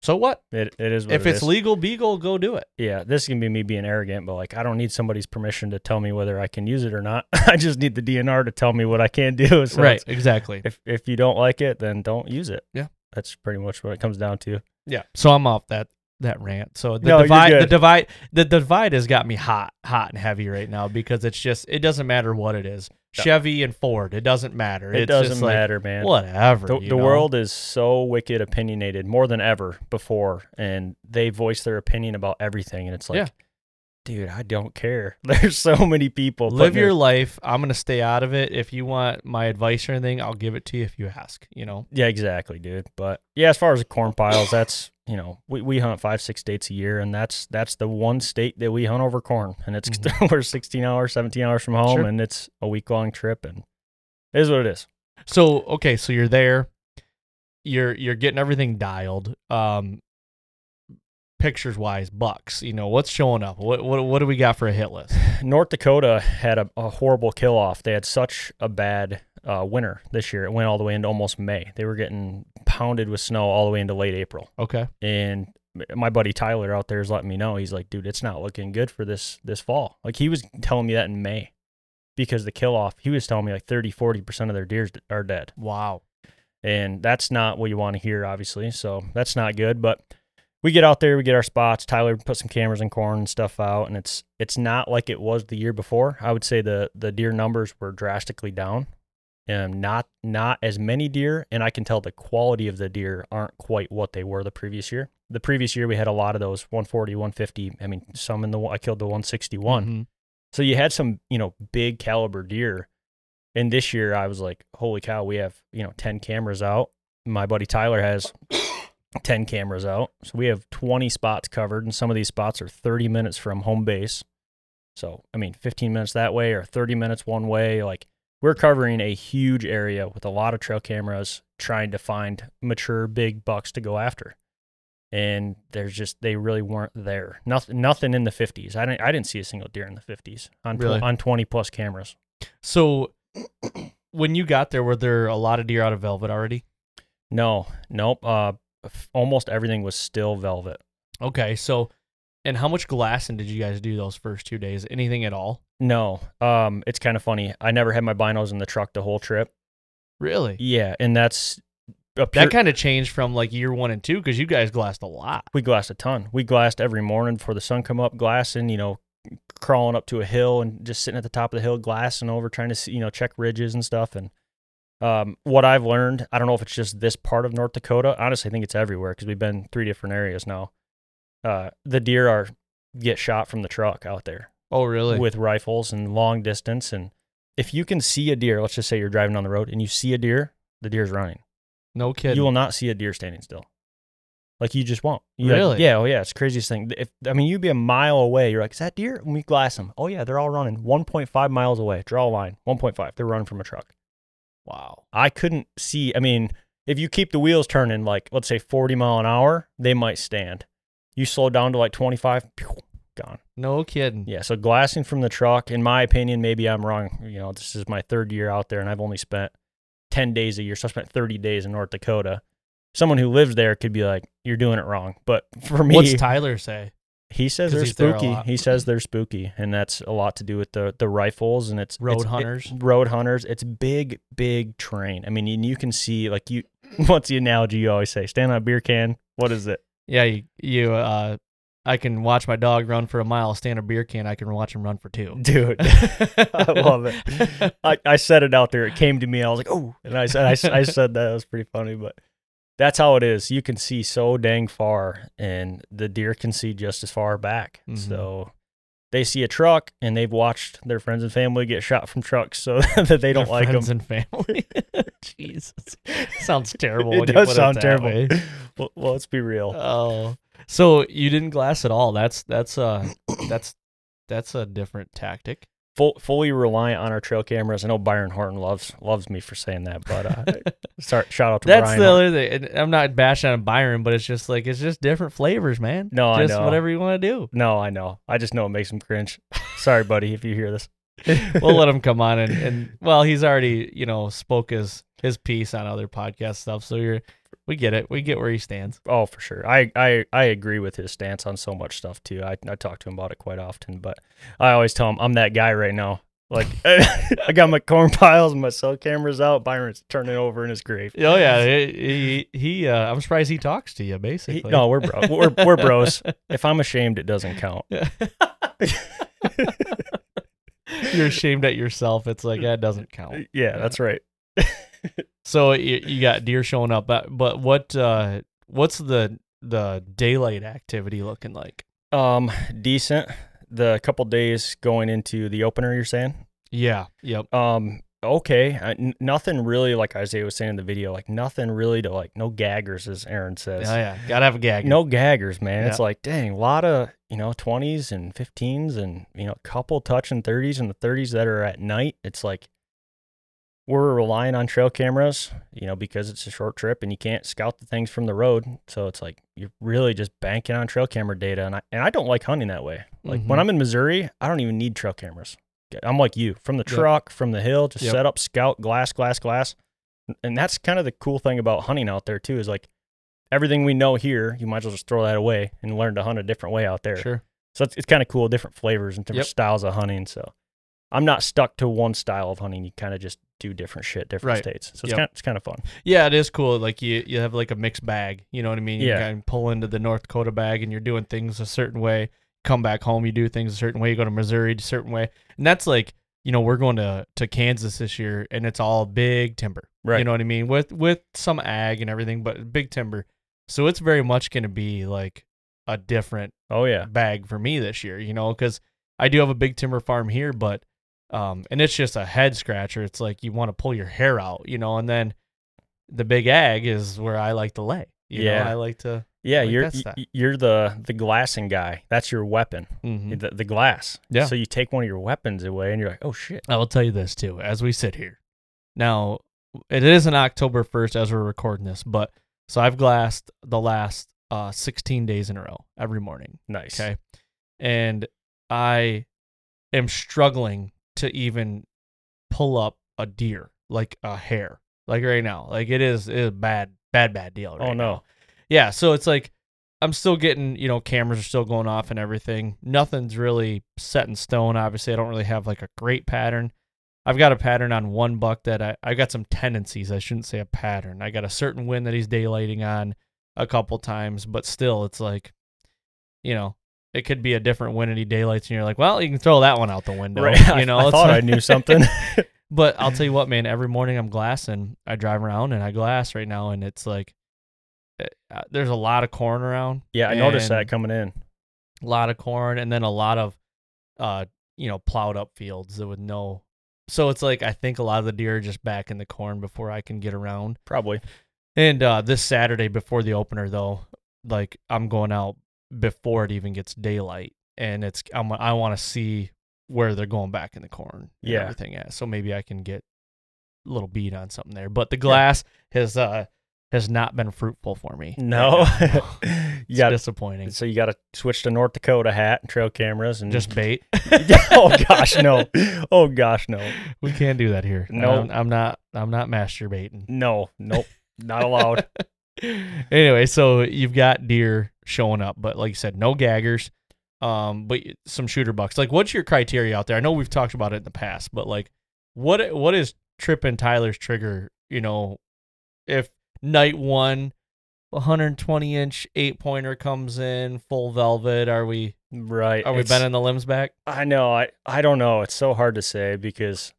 So what? it, it is what if it it's is. legal, beagle, go do it. yeah, this can be me being arrogant, but like I don't need somebody's permission to tell me whether I can use it or not. I just need the DNR to tell me what I can do. So right. Exactly. If if you don't like it, then don't use it. Yeah. That's pretty much what it comes down to. Yeah. So I'm off that that rant. So the No, divide the divide the divide has got me hot, hot and heavy right now because it's just it doesn't matter what it is. No. Chevy and Ford, it doesn't matter. It it's doesn't just like, matter, man. Whatever. The, the world is so wicked opinionated more than ever before, and they voice their opinion about everything, and it's like, Yeah. dude, I don't care. There's so many people. live your their- life. I'm gonna stay out of it. If you want my advice or anything, I'll give it to you if you ask. You know. Yeah, exactly, dude. But yeah, as far as the corn piles, that's you know, we, we hunt five, six states a year, and that's that's the one state that we hunt over corn. And it's we're 16 hours, 17 hours from home, Mm-hmm. Sure. and it's a week long trip, and it is what it is. So okay, so you're there. You're you're getting everything dialed. Um, pictures wise bucks? You know, what's showing up? What what what do we got for a hit list? North Dakota had a, a horrible kill off. They had such a bad uh, winter this year. It went all the way into almost May. They were getting pounded with snow all the way into late April. Okay. And my buddy Tyler out there is letting me know. He's like, dude, it's not looking good for this this fall. Like he was telling me that in May because the kill off, he was telling me like 30, 40% of their deers are dead. Wow. And that's not what you want to hear, obviously. So that's not good. But we get out there, we get our spots. Tyler put some cameras and corn and stuff out, and it's it's not like it was the year before. I would say the the deer numbers were drastically down. Um, not not as many deer, and I can tell the quality of the deer aren't quite what they were the previous year. The previous year we had a lot of those 140, 150. I mean, some in the I killed the 161. Mhm. So you had some, you know, big caliber deer. And this year I was like, holy cow, we have, you know, 10 cameras out. My buddy Tyler has 10 cameras out. So we have 20 spots covered, and some of these spots are 30 minutes from home base. So, I mean, 15 minutes that way or 30 minutes one way. Like, we're covering a huge area with a lot of trail cameras trying to find mature big bucks to go after. And there's just, they really weren't there. Nothing, nothing in the 50s. I didn't, I didn't see a single deer in the 50s on, tw- on 20 plus cameras. So when you got there, were there a lot of deer out of velvet already? No, nope. Uh, f- almost everything was still velvet. Okay. So and how much glassing did you guys do those first two days? Anything at all? No, um, it's kind of funny. I never had my binos in the truck the whole trip. Really? Yeah, and that's a pure, That kind of changed from like year one and two because you guys glassed a lot. we glassed a ton. We glassed every morning before the sun come up, glassing. You know, crawling up to a hill and just sitting at the top of the hill, glassing over, trying to see, you know check ridges and stuff. And um, what I've learned, I don't know if it's just this part of North Dakota. Honestly, I think it's everywhere because we've been three different areas now. Uh, the deer are get shot from the truck out there. Oh, really? with rifles and long distance. And if you can see a deer, let's just say you're driving on the road and you see a deer, the deer's running. no kidding. You will not see a deer standing still. Like you just won't. You like- Really? yeah. Oh yeah. It's the craziest thing. If I mean, you'd be a mile away. You're like, is that deer? And we glass them. Oh yeah, they're all running 1.5 miles away. Draw a line. 1.5. They're running from a truck. wow. I couldn't see. I mean, if you keep the wheels turning like let's say 40 mile an hour, they might stand. You slow down to like 25, pew, gone. No kidding. Yeah, so glassing from the truck, in my opinion, maybe I'm wrong. You know, this is my third year out there and I've only spent 10 days a year. So I spent 30 days in North Dakota. Someone who lives there could be like, you're doing it wrong. But for me, What's Tyler say? he says they're he's there a spooky. He says they're spooky. And that's a lot to do with the, the rifles and it's Road it's- it- hunters? road hunters. It's big, big train. I mean, and you can see, like, you, what's the analogy you always say? Stand on a beer can. What is it? Yeah, you, you uh, I can watch my dog run for a mile, stand a beer can. I can watch him run for two. Dude, I love it. I, I said it out there. It came to me. I was like, oh, and I said, I, I said that. It was pretty funny, but that's how it is. You can see so dang far, and the deer can see just as far back. Mhm. So they see a truck, and they've watched their friends and family get shot from trucks, so that they don't Their like them. friends and family. Jesus, sounds terrible. It when you does put sound that terrible. Well, well, let's be real. Oh, so you didn't glass at all? That's that's uh that's that's a different tactic. Full, fully reliant on our trail cameras. I know Byron Horton loves loves me for saying that, but uh, start shout out to That's Brian. the other thing. I'm not bashing on Byron, but it's just like it's just different flavors, man. No, I just know. whatever you want to do. No, I know. I just know it makes him cringe. Sorry, buddy, if you hear this. we'll let him come on and, and well, he's already you know spoke his his piece on other podcast stuff. So you're we get it. We get where he stands. Oh, for sure. I, I, I agree with his stance on so much stuff too. I, I talk to him about it quite often, but I always tell him I'm that guy right now. Like I got my corn piles and my cell cameras out. Byron's turning over in his grave. Oh yeah, he, he, he uh, I'm surprised he talks to you He- basically. no, we're bro. We're, we're bros. If I'm ashamed, it doesn't count. You're ashamed at yourself. It's like that doesn't count. Yeah, that's right. So you, you got deer showing up, but but what uh what's the the daylight activity looking like? Um, decent. The couple days going into the opener, you're saying? Yeah. Yep. Um, okay. Uh, n- nothing really, like Isaiah was saying in the video, like nothing really to like, no gaggers, as Aaron says. Oh yeah. Gotta have a gag. No gaggers, man. It's like, dang, a lot of, you know, 20s and 15s and, you know, a couple touching 30s and the 30s that are at night. It's like, we're relying on trail cameras, you know, because it's a short trip and you can't scout the things from the road. So it's like you're really just banking on trail camera data. And I, and I don't like hunting that way. Like when Mhm. I'm in Missouri, I don't even need trail cameras. I'm like you from the Yep. truck, from the hill, just Yep. set up, scout, glass, glass, glass. And that's kind of the cool thing about hunting out there too is like everything we know here, you might as well just throw that away and learn to hunt a different way out there. Sure. So it's, it's kind of cool, different flavors and different Yep. styles of hunting. So I'm not stuck to one style of hunting. You kind of just do different shit, different Right. states. So it's Yep. kind of, it's kind of fun. Yeah, it is cool. Like you, you have like a mixed bag. You know what I mean? You Yeah. kind of pull into the North Dakota bag, and you're doing things a certain way. Come back home, you do things a certain way. You go to Missouri a certain way, and that's like you know we're going to to Kansas this year, and it's all big timber. Right. You know what I mean? With with some ag and everything, but big timber. So it's very much going to be like a different Oh yeah. bag for me this year, you know, because I do have a big timber farm here, but um, and it's just a head scratcher. It's like you want to pull your hair out, you know, and then the big ag is where I like to lay. You Yeah. know, I like to. Yeah, Like you're that y- style. y- you're the the glassing guy. That's your weapon. mhm. The, the glass. Yeah. So you take one of your weapons away, and you're like, oh shit. I will tell you this too, as we sit here. Now, it isn't October first as we're recording this, but so I've glassed the last uh 16 days in a row every morning. Nice. Okay. And I am struggling to even pull up a deer like a hare. Like right now. Like it is it is a bad, bad, bad deal. Oh, right Oh, no. now. Yeah. So it's like I'm still getting, you know, cameras are still going off and everything. Nothing's really set in stone. Obviously, I don't really have like a great pattern. I've got a pattern on one buck that I, I got some tendencies. I shouldn't say a pattern. I got a certain wind that he's daylighting on a couple times, but still, it's like, you know, it could be a different wind and he daylights, and you're like, well, you can throw that one out the window. Right. You know, I it's thought I knew something. but I'll tell you what, man. Every morning I'm glassing. I drive around and I glass right now, and it's like eh, uh, there's a lot of corn around. yeah, I noticed that coming in. A lot of corn, and then a lot of, uh, you know, plowed up fields that with no. So it's like I think a lot of the deer are just back in the corn before I can get around. Probably. And uh, this Saturday before the opener, though, like I'm going out before it even gets daylight, and it's I'm, I want to see where they're going back in the corn, and Yeah. everything at. So maybe I can get a little bead on something there. But the glass has uh has not been fruitful for me. No. it's got disappointing. so you got to switch to North Dakota hat and trail cameras and Just bait. oh gosh, no. Oh gosh, no. we can't do that here. No. I'm, I'm not. I'm not masturbating. No. Nope. Not allowed. anyway, so you've got deer showing up, but like you said, no gaggers. Um, but some shooter bucks. Like, what's your criteria out there? I know we've talked about it in the past, but like, what what is Trip and Tyler's trigger? You know, if night one, 120 inch eight pointer comes in full velvet, are we Right. are we It's- bending the limbs back? I know. I, I don't know. It's so hard to say because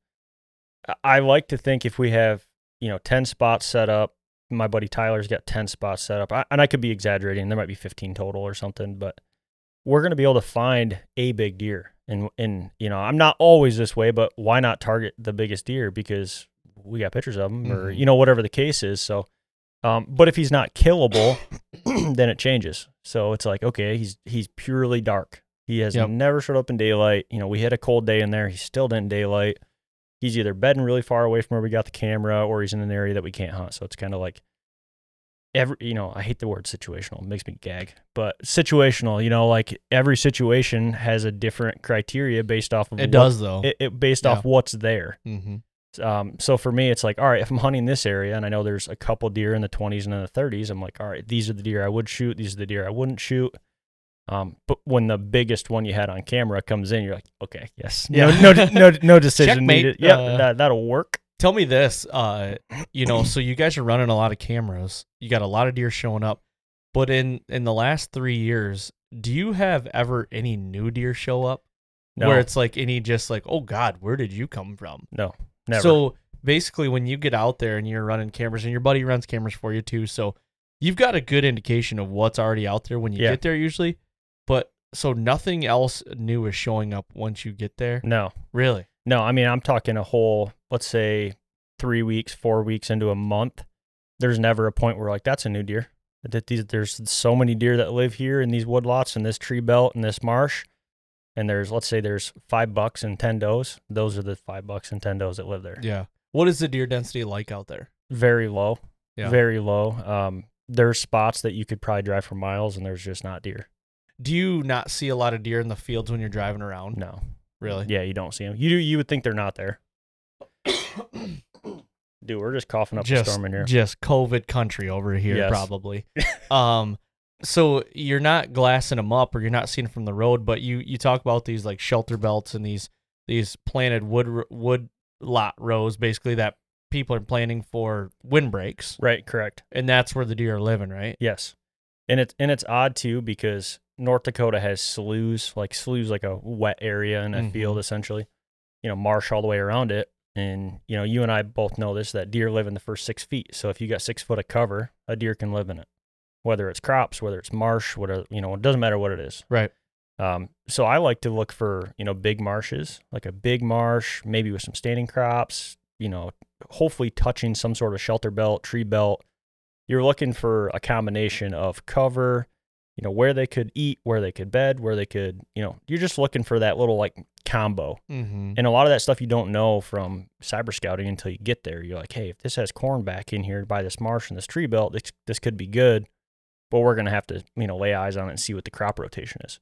I- I like to think if we have, you know, 10 spots set up, my buddy Tyler's got 10 spots set up, I, and I could be exaggerating. There might be 15 total or something, but we're going to be able to find a big deer. And, and, you know, I'm not always this way, but why not target the biggest deer? Because we got pictures of them or, Mhm. you know, whatever the case is. So, um, but if he's not killable, then it changes. So it's like, okay, he's he's purely dark. He has Yep. never showed up in daylight. You know, we had a cold day in there. He still didn't daylight. He's either bedding really far away from where we got the camera, or he's in an area that we can't hunt. So it's kind of like every. You know, I hate the word situational. It makes me gag. But situational. You know, like every situation has a different criteria based off of It what- does though. It, it based Yeah. off what's there. mm-hmm. Um, so for me, it's like, all right, if I'm hunting this area and I know there's a couple deer in the 20s and in the 30s, I'm like, all right, these are the deer I would shoot. These are the deer I wouldn't shoot. Um, but when the biggest one you had on camera comes in, you're like, okay, yes, Yeah. no, no, no, no decision Checkmate, needed. Yeah, uh, that that'll work. Tell me this, uh, you know, so you guys are running a lot of cameras. You got a lot of deer showing up, but in in the last three years, do you have ever any new deer show up No, where it's like any just like, oh God, where did you come from? no, never. So basically, when you get out there and you're running cameras, and your buddy runs cameras for you too, so you've got a good indication of what's already out there when you Yeah. get there usually. But so nothing else new is showing up once you get there. no, Really? no. I mean, I'm talking a whole, let's say, three weeks, four weeks into a month. There's never a point where like that's a new deer. That these there's so many deer that live here in these woodlots and this tree belt and this marsh. And there's let's say there's five bucks and ten does. Those are the five bucks and ten does that live there. Yeah. What is the deer density like out there? Very low. Yeah. Very low. Um, there's spots that you could probably drive for miles, and there's just not deer. Do you not see a lot of deer in the fields when you're driving around? No. Really? Yeah, you don't see them. You do. you would think they're not there. Dude, we're just coughing up just, a storm in here. just COVID country over here, Yes. probably. um, so you're not glassing them up, or you're not seeing them from the road, but you you talk about these like shelter belts and these these planted wood wood lot rows, basically that people are planting for windbreaks, Right, correct. and that's where the deer are living, right? Yes, and it's and it's odd too because North Dakota has sloughs, like sloughs, like a wet area in a Mhm. field essentially. You know, marsh all the way around it, and you know, you and I both know this that deer live in the first six feet. So if you got six foot of cover, a deer can live in it, whether it's crops, whether it's marsh, whatever you know, it doesn't matter what it is. Right. Um, so I like to look for you know big marshes, like a big marsh, maybe with some standing crops. You know, hopefully touching some sort of shelter belt, tree belt. You're looking for a combination of cover, you know, where they could eat, where they could bed, where they could, you know, you're just looking for that little like combo. Mm-hmm. And a lot of that stuff you don't know from cyber scouting until you get there. You're like, hey, if this has corn back in here by this marsh and this tree belt, this, this could be good. But we're gonna have to, you know, lay eyes on it and see what the crop rotation is.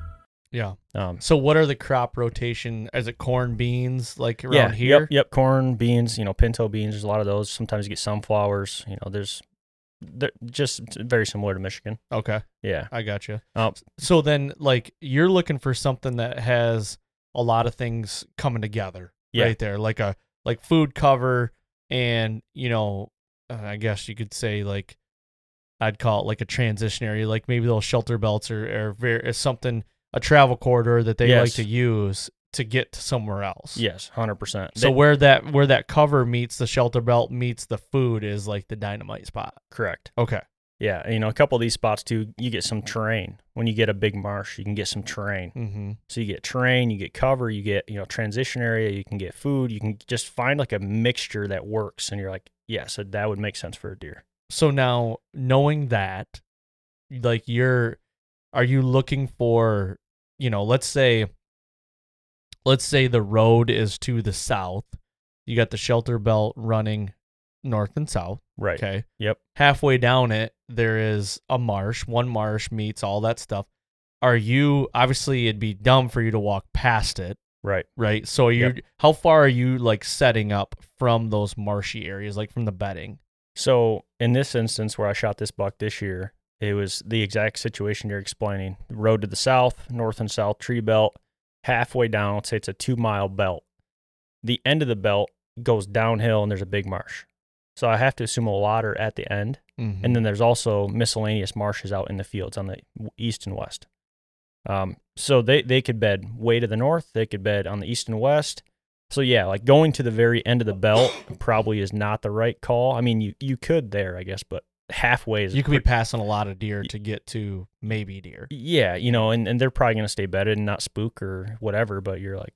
Yeah. Um, So what are the crop rotation? Is it corn, beans, like around yeah, here? Yep, yep. Corn, beans, you know, pinto beans. There's a lot of those. Sometimes you get sunflowers. You know, there's they're just very similar to Michigan. Okay, Yeah. I got you. Um, So then, like, you're looking for something that has a lot of things coming together, Yeah. right there, like a like food cover, and you know, uh, I guess you could say like, I'd call it like a transition area, like maybe those shelter belts or or very is something a travel corridor that they like to use to get to somewhere else. yes, hundred percent. So where that where that cover meets the shelter belt meets the food is like the dynamite spot. correct. Okay. Yeah, you know, a couple of these spots too, you get some terrain. When you get a big marsh, you can get some terrain. Mm-hmm. So you get terrain, you get cover, you get you know transition area, you can get food, you can just find like a mixture that works, and you're like, yeah, so that would make sense for a deer. So now knowing that, like you're, are you looking for, you know, let's say, let's say the road is to the south. You got the shelter belt running north and south. Right. Okay. Yep. Halfway down it, there is a marsh. One marsh meets all that stuff. Are you obviously it'd be dumb for you to walk past it, Right. right? So you Yep. how far are you like setting up from those marshy areas, like from the bedding? So in this instance where I shot this buck this year, it was the exact situation you're explaining. Road to the south, north and south tree belt, halfway down, let's say it's a two mile belt. The end of the belt goes downhill and there's a big marsh. So I have to assume a lot are at the end. Mm-hmm. And then there's also miscellaneous marshes out in the fields on the east and west. Um, so they, they could bed way to the north, they could bed on the east and west. So yeah, like going to the very end of the belt probably is not the right call. I mean, you you could there, I guess, but halfway is you could be passing a lot of deer to get to maybe deer. yeah, you know, and, and they're probably gonna stay bedded and not spook or whatever. But you're like,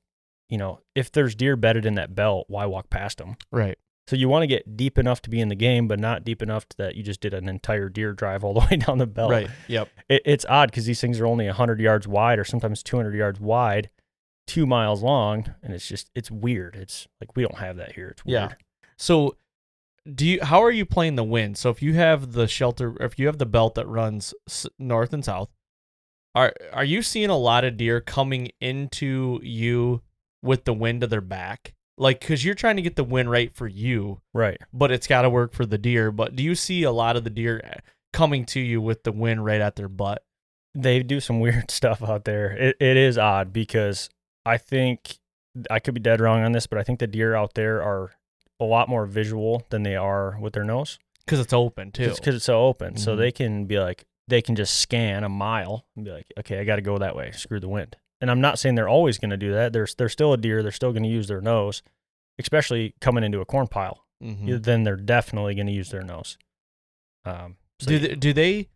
you know, if there's deer bedded in that belt, why walk past them? Right. So you want to get deep enough to be in the game, but not deep enough to that you just did an entire deer drive all the way down the belt. Right. Yep. It, it's odd because these things are only 100 yards wide or sometimes 200 yards wide, two miles long, and it's just it's weird. It's like we don't have that here. It's Yeah. weird. So, do you? How are you playing the wind? So if you have the shelter, if you have the belt that runs north and south, are are you seeing a lot of deer coming into you with the wind to their back? Like, because you're trying to get the wind right for you, Right. but it's got to work for the deer. But do you see a lot of the deer uh, coming to you with the wind right at their butt? They do some weird stuff out there. It, it is odd because I think I could be dead wrong on this, but I think the deer out there are a lot more visual than they are with their nose. Because it's open too. Just because it's so open. So Mhm. they can be like, they can just scan a mile and be like, okay, I got to go that way. Screw the wind. And I'm not saying they're always going to do that. They're, they're still a deer. They're still going to use their nose, especially coming into a corn pile. Mhm. Then they're definitely going to use their nose. Um, so do they, do they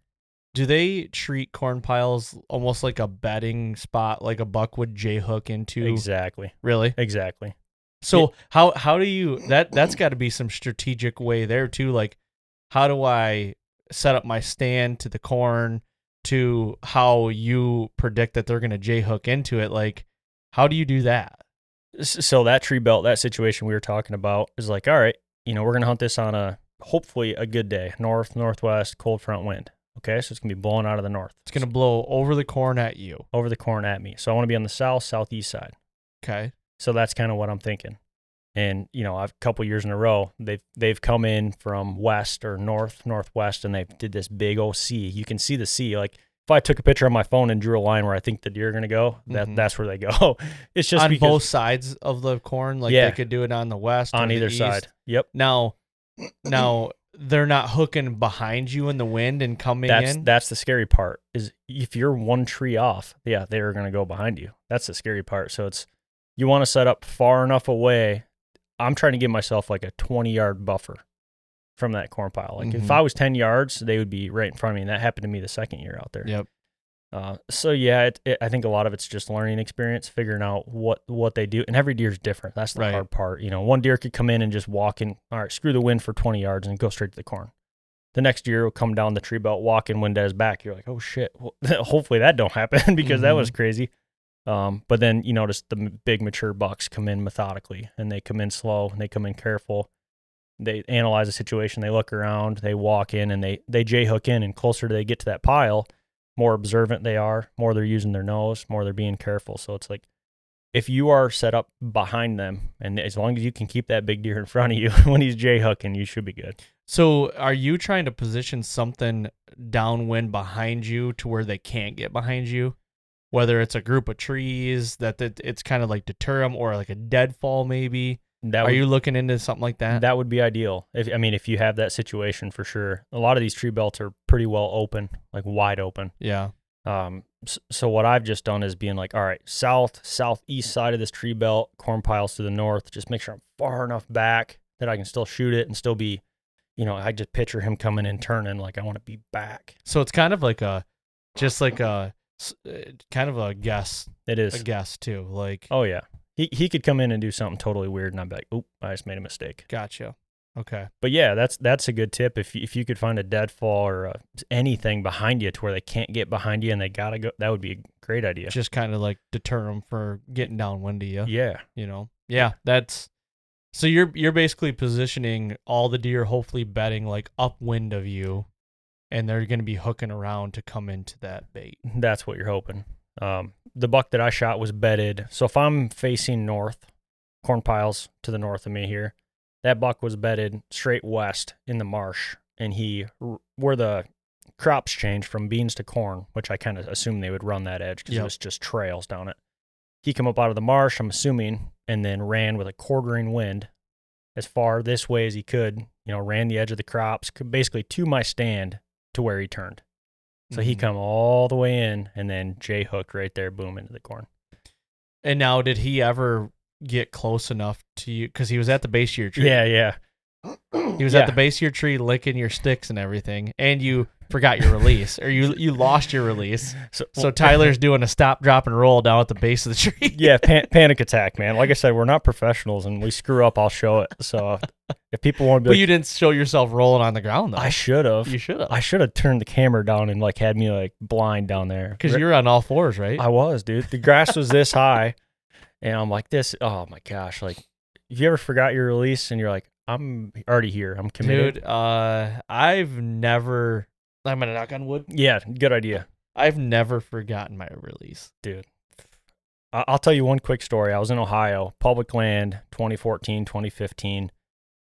do they treat corn piles almost like a bedding spot, like a buck would j hook into? exactly, Really? exactly. So how how do you that that's got to be some strategic way there too. Like, how do I set up my stand to the corn to how you predict that they're gonna j hook into it? Like, how do you do that? So that tree belt, that situation we were talking about is like, all right, you know, we're going to hunt this on a hopefully a good day, north, northwest, cold front wind. Okay. So it's going to be blowing out of the north. It's gonna blow over the corn at you. over the corn at me. So I want to be on the south, southeast side. Okay. So that's kind of what I'm thinking. And you know, I've a couple years in a row, they've they've come in from west or north, northwest, and they did this big old C. You can see the C. Like if I took a picture on my phone and drew a line where I think the deer are gonna go, that Mhm. that's where they go. it's just on because- both sides of the corn, like Yeah. they could do it on the west or on the either east. side. Yep. Now, now they're not hooking behind you in the wind and coming That's in. that's the scary part. Is if you're one tree off, yeah, they're gonna go behind you. That's the scary part. So it's you want to set up far enough away. I'm trying to give myself like a 20 yard buffer from that corn pile. Like if Mhm. I was 10 yards, they would be right in front of me. And that happened to me the second year out there. Yep. Uh, so yeah, it, it, I think a lot of it's just learning experience, figuring out what what they do, and every deer's different. That's the Right. hard part. You know, one deer could come in and just walk in. All right, screw the wind for 20 yards and go straight to the corn. The next deer will come down the tree belt, walk in wind at his back. You're like, oh shit. Well, hopefully that don't happen because that was crazy. Um, but then you notice the big mature bucks come in methodically, and they come in slow, and they come in careful. They analyze the situation. They look around. They walk in, and they they j hook in. And closer they get to that pile, more observant they are, more they're using their nose, more they're being careful. So it's like if you are set up behind them, and as long as you can keep that big deer in front of you when he's j hooking, you should be good. So, are you trying to position something downwind behind you to where they can't get behind you? Whether it's a group of trees that, that it's kind of like deter them, or like a deadfall, maybe. That Are would, you looking into something like that? that would be ideal. If I mean, if you have that situation for sure. A lot of these tree belts are pretty well open, like wide open. yeah. Um, so what I've just done is being like, all right, south, southeast side of this tree belt, corn piles to the north. Just make sure I'm far enough back that I can still shoot it and still be, you know, I just picture him coming and turning like I want to be back. So it's kind of like a, just like a, kind of a guess, It is a guess too. Like, Oh yeah, he he could come in and do something totally weird, and I'd be like, oop, I just made a mistake. gotcha. Okay. But yeah, that's that's a good tip. If you, if you could find a deadfall or uh anything behind you to where they can't get behind you and they gotta go, that would be a great idea. Just kind of like deter them for getting downwind to you. yeah, you know yeah that's so you're you're basically positioning all the deer hopefully bedding like upwind of you and they're going to be hooking around to come into that bait that's what you're hoping. Um, the buck that I shot was bedded. So if I'm facing north, corn piles to the north of me here, that buck was bedded straight west in the marsh, and he where the crops change from beans to corn, which I kind of assumed they would run that edge because Yep. it was just trails down it. He come up out of the marsh, I'm assuming, and then ran with a quartering wind as far this way as he could. You know, ran the edge of the crops, basically to my stand to where he turned. So he Mhm. come all the way in and then J hooked right there, boom into the corn. and now did he ever get close enough to you because he was at the base of your tree Yeah, yeah. he was yeah. at the base of your tree licking your sticks and everything and you forgot your release, or you you lost your release. So, So Tyler's doing a stop, drop, and roll down at the base of the tree. yeah, pan- panic attack, man. Like I said, we're not professionals, and we screw up, I'll show it. So if people want to be But like, you didn't show yourself rolling on the ground though. I should have. you should have, I should have turned the camera down and like had me like blind down there because you're on all fours, right? I was, dude. The grass was this high, and I'm like, this. Oh my gosh! Like, if you ever forgot your release and you're like, I'm already here. I'm committed. Dude, uh, I've never. I'm gonna knock on wood. Yeah, good idea, I've never forgotten my release. dude. I- I'll tell you one quick story. I was in Ohio, public land, 2014, 2015.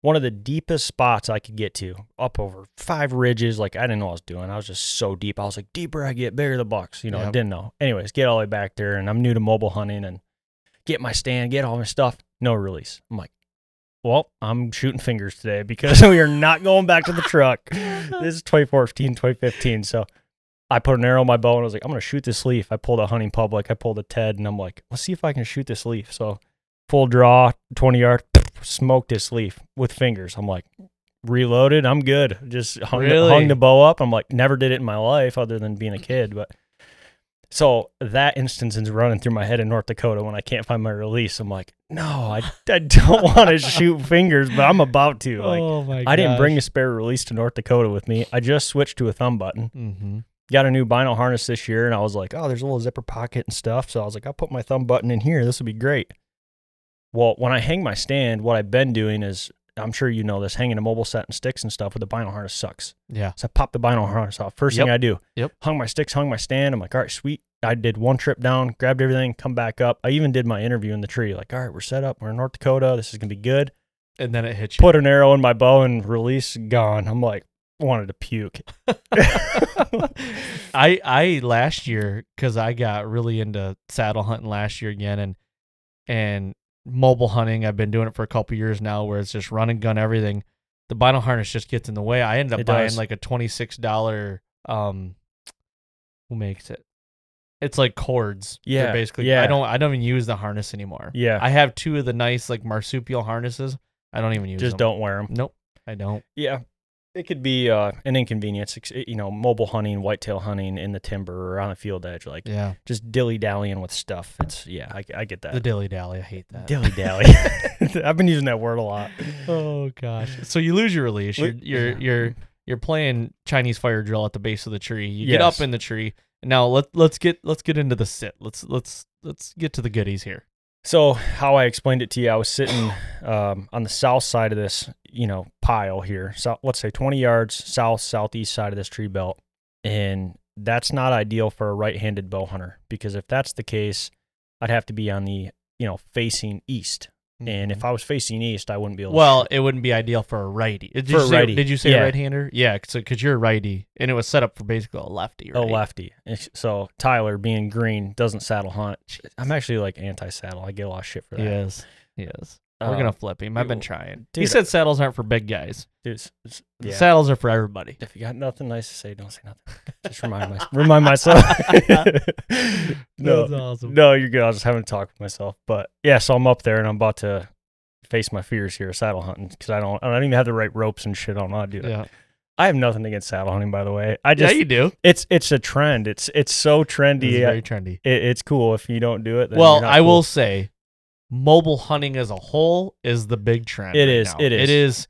One of the deepest spots I could get to, up over five ridges. Like I didn't know what I was doing. I was just so deep. I was like, deeper I get, bigger the bucks. You know, I Yep. didn't know. Anyways, get all the way back there, and I'm new to mobile hunting, and get my stand, get all my stuff. No release. I'm like, well, I'm shooting fingers today because we are not going back to the truck. This is 2014, 2015. So I put an arrow in my bow and I was like, I'm going to shoot this leaf. I pulled a hunting public. I pulled a Ted and I'm like, let's see if I can shoot this leaf. So full draw, 20 yard, smoked this leaf with fingers. I'm like, reloaded. I'm good. Just hung, Really? hung the bow up. I'm like, never did it in my life other than being a kid. But so that instance is running through my head in North Dakota when I can't find my release. I'm like, no, I, I don't want to shoot fingers, but I'm about to. Like, oh my! I didn't bring a spare release to North Dakota with me. I just switched to a thumb button. Mm-hmm. Got a new vinyl harness this year, and I was like, oh, there's a little zipper pocket and stuff. So I was like, I'll put my thumb button in here. This will be great. Well, when I hang my stand, what I've been doing is, I'm sure you know this, hanging a mobile set and sticks and stuff with the vinyl harness sucks. Yeah. So I popped the vinyl harness off. First thing I do, Yep. hung my sticks, hung my stand. I'm like, all right, sweet. I did one trip down, grabbed everything, come back up. I even did my interview in the tree. Like, all right, we're set up. We're in North Dakota. This is gonna be good. And then it hit you. Put an arrow in my bow and release gone. I'm like, wanted to puke. I I last year because I got really into saddle hunting last year again and and mobile hunting. I've been doing it for a couple years now, where it's just run and gun everything. The vinyl harness just gets in the way. I ended up It buying does. like a twenty six dollar. Um, who makes it? It's like cords. They're Yeah, basically. yeah. I don't. I don't even use the harness anymore. Yeah. I have two of the nice like marsupial harnesses. I don't even use Just them. don't wear them. Nope. I don't. Yeah. It could be uh, an inconvenience, you know, mobile hunting, whitetail hunting in the timber or on a field edge, like Yeah. just dilly dallying with stuff. It's yeah, I, I get that. The dilly dally. I hate that. dilly dally. I've been using that word a lot. Oh gosh. So you lose your release. You're you're yeah. you're you're playing Chinese fire drill at the base of the tree. You get up in the tree. Now let let's get let's get into the sit. Let's let's let's get to the goodies here. So how I explained it to you, I was sitting um, on the south side of this, you know, pile here. So let's say 20 yards south southeast side of this tree belt, and that's not ideal for a right-handed bow hunter because if that's the case, I'd have to be on the you know facing east, and if I was facing east, I wouldn't be able. to Mm-hmm. Well, it wouldn't be ideal for a righty. Did For you say, righty, Did you say yeah. right-hander? Yeah, because you're a righty, and it was set up for basically a lefty. a lefty. So Tyler, being green, doesn't saddle hunt. I'm actually like anti-saddle. I get a lot of shit for that. Yes. Yes. We're Uh, gonna flip him. I've been trying. he said saddles aren't for big guys. Dude, it's- it's- The yeah. Saddles are for everybody. If you got nothing nice to say, don't say nothing. Just remind myself. remind myself. no, awesome. no, you're good. I was just having a talk with myself. But yeah, so I'm up there and I'm about to face my fears here, saddle hunting, because I don't, I don't even have the right ropes and shit. I how to do that. Yeah. I have nothing against saddle hunting, by the way. I just, yeah, you do. it's it's a trend. It's it's so trendy. It's I- very trendy. it, it's cool if you don't do it. Then Well, I cool. will say, mobile hunting as a whole is the big trend. It right is, now. it is. It is.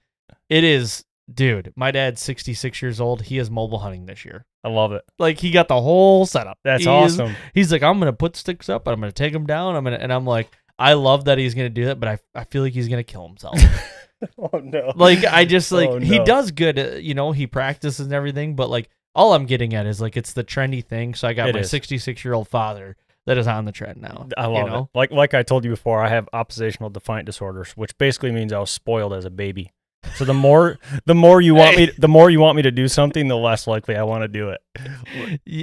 It is. Dude, my dad's 66 years old. He is mobile hunting this year. I love it. Like he got the whole setup. That's He is- awesome. he's like, I'm gonna put sticks up. I'm gonna take them down. I'm gonna, and I'm like, I love that he's gonna do that, but I, I feel like he's gonna kill himself. oh no. like I just like Oh, he does good. uh, You know, he practices and everything, but like all I'm getting at is like it's the trendy thing. So I got It my 66 year old father that is on the trend now. I you love know? it. Like like I told you before, I have oppositional defiant disorders, which basically means I was spoiled as a baby. So the more the more you want me the more you want me to do something, the less likely I want to do it.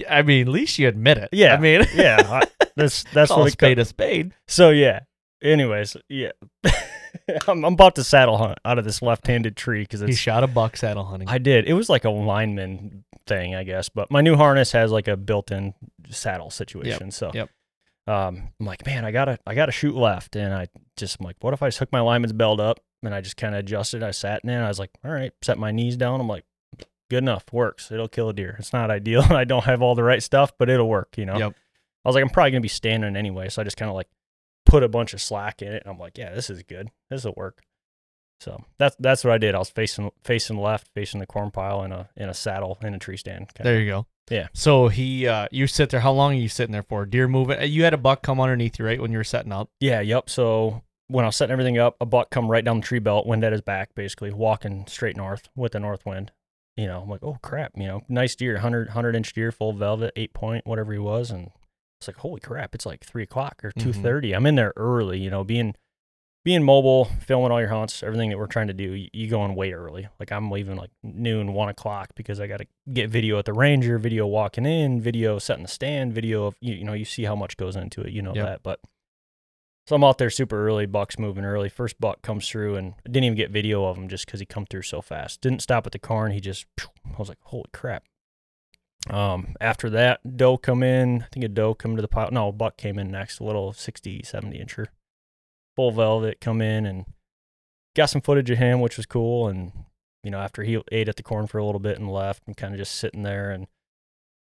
I mean, at least you admit it. Yeah. I mean, Yeah, I, that's that's call what a spade a spade. So yeah. Anyways, yeah. I'm, I'm about to saddle hunt out of this left-handed tree because He shot a buck saddle hunting. I did. It was like a lineman thing, I guess. But my new harness has like a built-in saddle situation. so yep. Um, I'm like, man, I gotta, I gotta shoot left, and I just I'm like, what if I just hook my lineman's belt up and I just kind of adjusted? I sat in it. And I was like, all right, set my knees down. I'm like, good enough. Works. It'll kill a deer. It's not ideal. I don't have all the right stuff, but it'll work. You know. Yep. I was like, I'm probably gonna be standing anyway, so I just kind of like put a bunch of slack in it, and I'm like, yeah, this is good. This will work. So that's that's what I did. I was facing facing left, facing the corn pile in a in a saddle in a tree stand. There you go. Yeah. So he, uh, you sit there. How long are you sitting there for? Deer moving. You had a buck come underneath you, right, when you were setting up. Yeah, yep. So when I was setting everything up, a buck come right down the tree belt, wind at his back, basically walking straight north with the north wind. You know, I'm like, oh crap, you know, nice deer, 100, 100 inch deer, full velvet, eight point, whatever he was, and it's like, holy crap, it's like three o'clock or two Mhm. I'm in there early, you know, being being mobile, filming all your hunts, everything that we're trying to do. You, you go in way early. Like I'm leaving like noon, one o'clock because I got to get video at the ranger, video walking in, video setting the stand, video of you, you know, you see how much goes into it, you know Yep. that, but. So I'm out there super early. Buck's moving early. First buck comes through, and I didn't even get video of him just because he come through so fast. Didn't stop at the corn. He just, I was like, holy crap. Um, after that, doe come in. I think a doe come to the pile. No, buck came in next. A little 60, 70 incher, full velvet come in and got some footage of him, which was cool. And you know, after he ate at the corn for a little bit and left, I'm kind of just sitting there and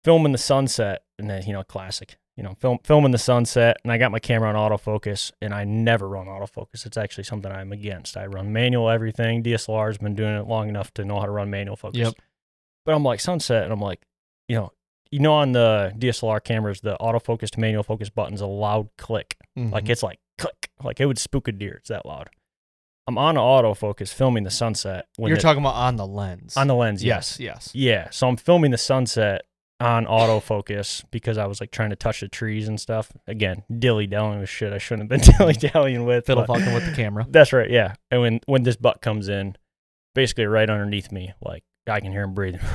filming the sunset. And then you know, classic you know, film, filming the sunset, and I got my camera on autofocus, and I never run autofocus. It's actually something I'm against. I run manual everything. DSLR's been doing it long enough to know how to run manual focus. Yep. But I'm like sunset, and I'm like, you know, you know, on the DSLR cameras, the autofocus to manual focus button's a loud click. Like Mhm. it's like click, like it would spook a deer. It's that loud. I'm on autofocus filming the sunset. when You're the- talking about on the lens. on the lens. yes, Yes. yes. Yeah. So I'm filming the sunset on autofocus because I was like trying to touch the trees and stuff. Again, dilly dallying with shit I shouldn't have been dilly dallying with. Fiddle fucking with the camera. That's right. Yeah. And when when this buck comes in, basically right underneath me, like I can hear him breathing.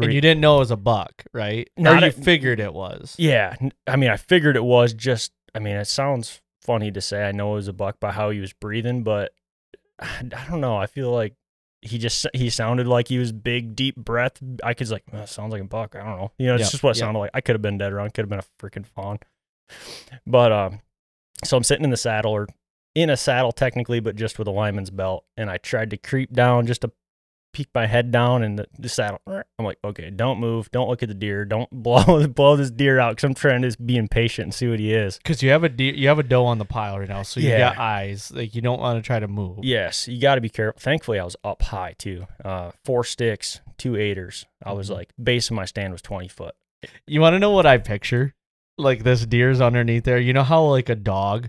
And you didn't know it was a buck, right? Not or you figured it was. Yeah. I mean, I figured it was just. I mean, it sounds funny to say I know it was a buck by how he was breathing, but I don't know. I feel like he just he sounded like he was big, deep breath. I could like, "Uh, sounds like a buck. I don't know. You know, it's Yep, just what it yep. sounded like. I could have been dead wrong. Could have been a freaking fawn. But um, so I'm sitting in the saddle or in a saddle technically, but just with a lineman's belt, and I tried to creep down just to peek my head down in the, the saddle. I'm like, okay, don't move, don't look at the deer, don't blow blow this deer out because I'm trying to just be impatient and see what he is. Because you have a deer, you have a doe on the pile right now, so you got eyes. Like you don't want to try to move. Yes, you got to be careful. Thankfully, I was up high too. Uh, four sticks, two eighters. I was Mhm. like, base of my stand was 20 foot. You want to know what I picture? Like this deer's underneath there. You know how like a dog,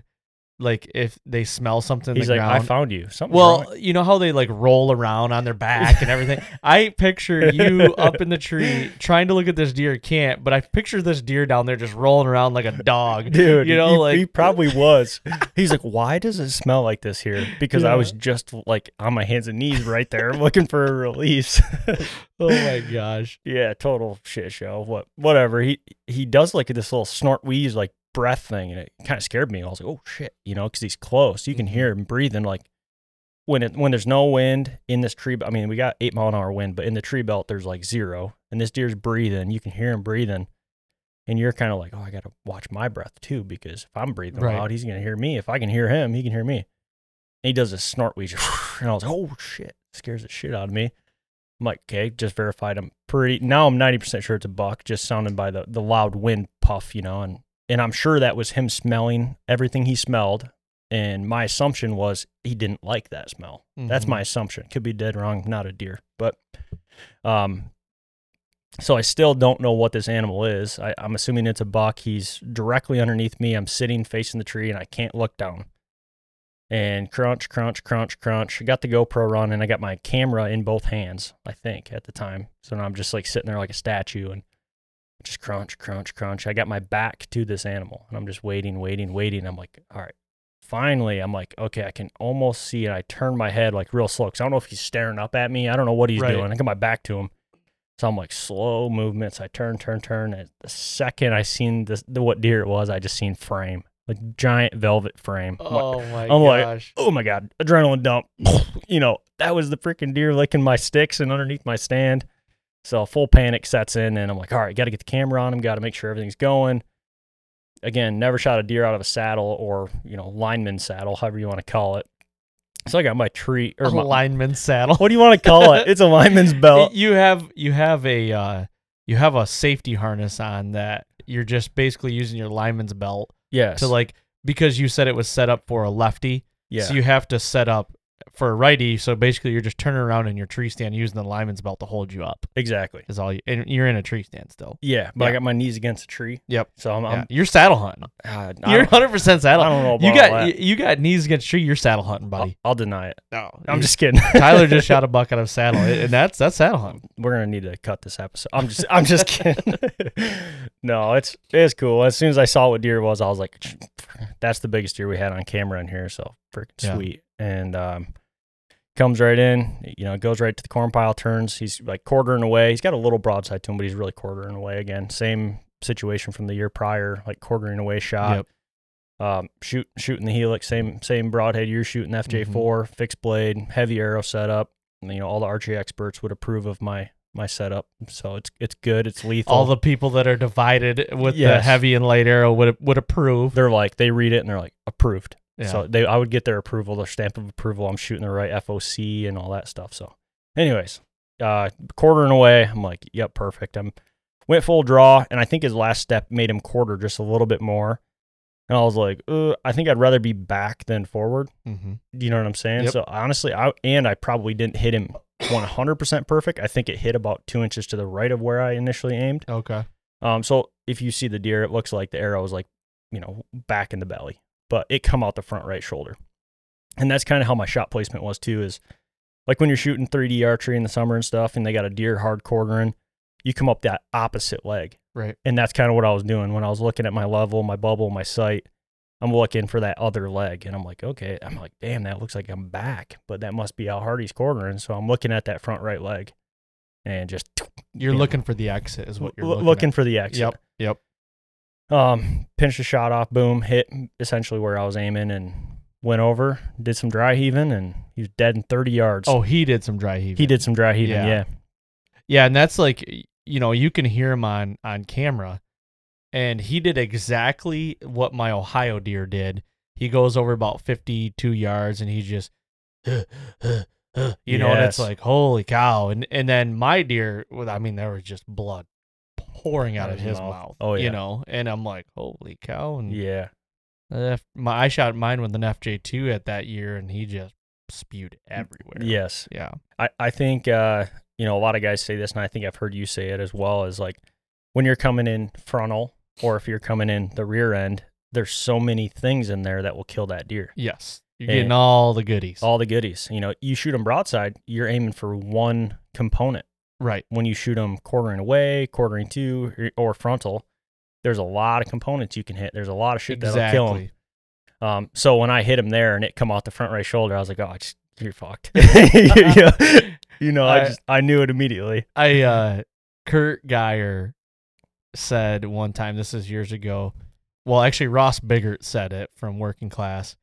like if they smell something in He's the like, ground. I found you. Something's well, wrong. you know how they like roll around on their back and everything. I picture you up in the tree trying to look at this deer, can't. But I picture this deer down there just rolling around like a dog, dude. You know, he, like he probably was. He's like, why does it smell like this here? Because I was just like on my hands and knees right there, looking for a release. Oh my gosh. yeah, total shit show. What, whatever. He he does like this little snort wheeze like breath thing, and it kind of scared me. I was like, oh shit, you know, because he's close. You can hear mm-hmm. him breathing like. When it when there's no wind in this tree, I mean we got eight mile an hour wind, but in the tree belt there's like zero, and this deer's breathing. You can hear him breathing, and you're kind of like, oh, I got to watch my breath too because if I'm breathing Right. loud, he's gonna hear me. If I can hear him, he can hear me. And he does a snort wheeze, and I was like, oh shit, scares the shit out of me. I'm like, okay, just verified. I'm pretty now. I'm 90 percent sure it's a buck, just sounding by the the loud wind puff, you know, and and I'm sure that was him smelling everything he smelled. And my assumption was he didn't like that smell. That's Mhm. my assumption. Could be dead wrong. Not a deer, but um, so I still don't know what this animal is. I, I'm assuming it's a buck. He's directly underneath me. I'm sitting facing the tree and I can't look down. And crunch, crunch, crunch, crunch. I got the GoPro running. I got my camera in both hands, I think, at the time. So now I'm just like sitting there like a statue and just crunch, crunch, crunch. I got my back to this animal and I'm just waiting, waiting, waiting. I'm like, all right. Finally, I'm like, okay, I can almost see it. I turn my head like real slow because I don't know if he's staring up at me. I don't know what he's Right. doing. I got my back to him. So I'm like slow movements. I turn, turn, turn. And the second I seen this, the, what deer it was, I just seen frame, like giant velvet frame. I'm like, Oh my I'm like, gosh. oh my god, adrenaline dump. you know, that was the freaking deer licking my sticks and underneath my stand. So full panic sets in, and I'm like, all right, got to get the camera on him. Got to make sure everything's going. Again, never shot a deer out of a saddle or you know lineman saddle, however you want to call it. So I got my tree or a my, lineman saddle. what do you want to call it? It's a lineman's belt. you have you have a uh, you have a safety harness on that you're just basically using your lineman's belt Yes. to like because you said it was set up for a lefty. yeah. So you have to set up for a righty. So basically, you're just turning around in your tree stand using the lineman's belt to hold you up. exactly. Is all you, and you're in a tree stand still. Yeah, but I got my knees against a tree. Yep. So I'm, Yeah. I'm You're saddle hunting. uh, You're 100 percent saddle. I don't know You about got all that. you, you got knees against tree. You're saddle hunting, I'll, buddy. I'll deny it. No, I'm just kidding. Tyler just shot a buck out of saddle, and that's that's saddle hunting. We're gonna need to cut this episode. I'm just I'm just kidding. no, it's it's cool. As soon as I saw what deer was, I was like, that's the biggest deer we had on camera in here. So freaking Yeah. sweet. And um, comes right in. You know, goes right to the corn pile. Turns. He's like quartering away. He's got a little broadside to him, but he's really quartering away again. Same situation from the year prior, like quartering away shot. Yep. Um, shoot shooting the helix, same same broadhead you're shooting FJ4, fixed blade, heavy arrow setup. And, you know, all the archery experts would approve of my my setup. So it's it's good. It's lethal. All the people that are divided with the heavy and light arrow would would approve. they're like they read it and they're like approved. Yeah. So they I would get their approval, their stamp of approval. I'm shooting the right FOC and all that stuff. So, anyways, uh, quartering away, I'm like, yep, perfect. I'm went full draw, and I think his last step made him quarter just a little bit more. And I was like, uh, I think I'd rather be back than forward. mm-hmm. Do you know what I'm saying? Yep. So honestly, I and I probably didn't hit him 100% perfect. I think it hit about two inches to the right of where I initially aimed. Okay. Um, so if you see the deer, it looks like the arrow is like, you know, back in the belly, but it come out the front right shoulder. And that's kind of how my shot placement was too. Is like when you're shooting 3D archery in the summer and stuff, and they got a deer hard quartering, you come up that opposite leg, Right. and that's kind of what I was doing when I was looking at my level, my bubble, my sight. I'm looking for that other leg, and I'm like, okay, I'm like, damn, that looks like I'm back, but that must be how hard he's quartering. So I'm looking at that front right leg, and just You're looking for the exit, is what you're l- looking, for the exit. Yep. Yep. Um, pinched a shot off, boom, hit essentially where I was aiming and went over, did some dry heaving, and he was dead in 30 yards. Oh, he did some dry heaving. he did some dry heaving, Yeah. yeah. Yeah, and that's like you know you can hear him on on camera, and he did exactly what my Ohio deer did. He goes over about fifty two yards, and he just, you know, and it's like holy cow, and and then my deer, well, I mean, there was just blood pouring out Out of his mouth. mouth. Oh, yeah. you know, and I'm like holy cow, and Yeah. F- my I shot mine with an FJ two at that year, and he just spewed everywhere. Yes. yeah, I, I think, uh, you know, a lot of guys say this, and I think I've heard you say it as well, is like when you're coming in frontal or if you're coming in the rear end, there's so many things in there that will kill that deer. yes, you're And- getting all the goodies. All the goodies. You know, you shoot them broadside, you're aiming for one component. right. when you shoot them quartering away, quartering to, or- frontal, there's a lot of components you can hit. There's a lot of shit that'll kill them. Um, so when I hit him there and it come out the front right shoulder, I was like, oh, just, you're fucked. you, know, you know, I I- just I knew it immediately. I uh Kurt Geyer said one time this is years ago. Well, actually Ross Biggert said it from working class.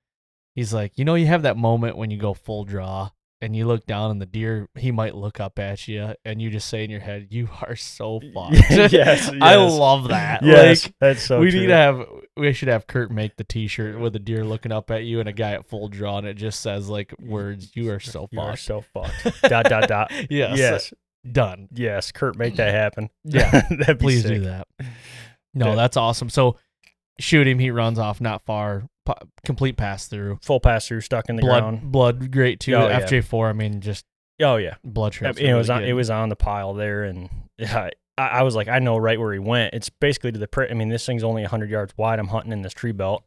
He's like, "You know, you have that moment when you go full draw and you look down and the deer he might look up at you and you just say in your head, "You are so fucked." Yes, I love that. Yes, Like that's so we true. need to have we should have Kurt make the t-shirt with a deer looking up at you and a guy at full draw and it just says like words, "You are so You are fucked." so fucked. dot dot dot. yes. Yes, Done. yes. Kurt, make that happen. Yeah, Please sick. do that. No, Yeah. that's awesome. So shoot him. He runs off not far. Complete pass through. Full pass through, stuck in the blood, ground. blood, great too. Oh, yeah. FJ4. I mean, just Oh yeah. blood I mean, it was on, it was on the pile there, and I, I was like, I know right where he went. It's basically to the. print. I mean, this thing's only hundred yards wide. I'm hunting in this tree belt,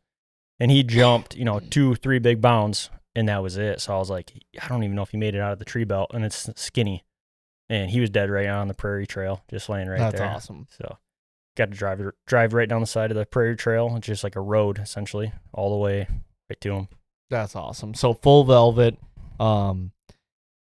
and he jumped, you know, two, three big bounds, and that was it. So I was like, I don't even know if he made it out of the tree belt, and it's skinny, and he was dead right on the prairie trail, just laying right That's there. That's awesome. So got to drive drive right down the side of the prairie trail. It's just like a road essentially, all the way right to him. That's awesome. So full velvet. Um,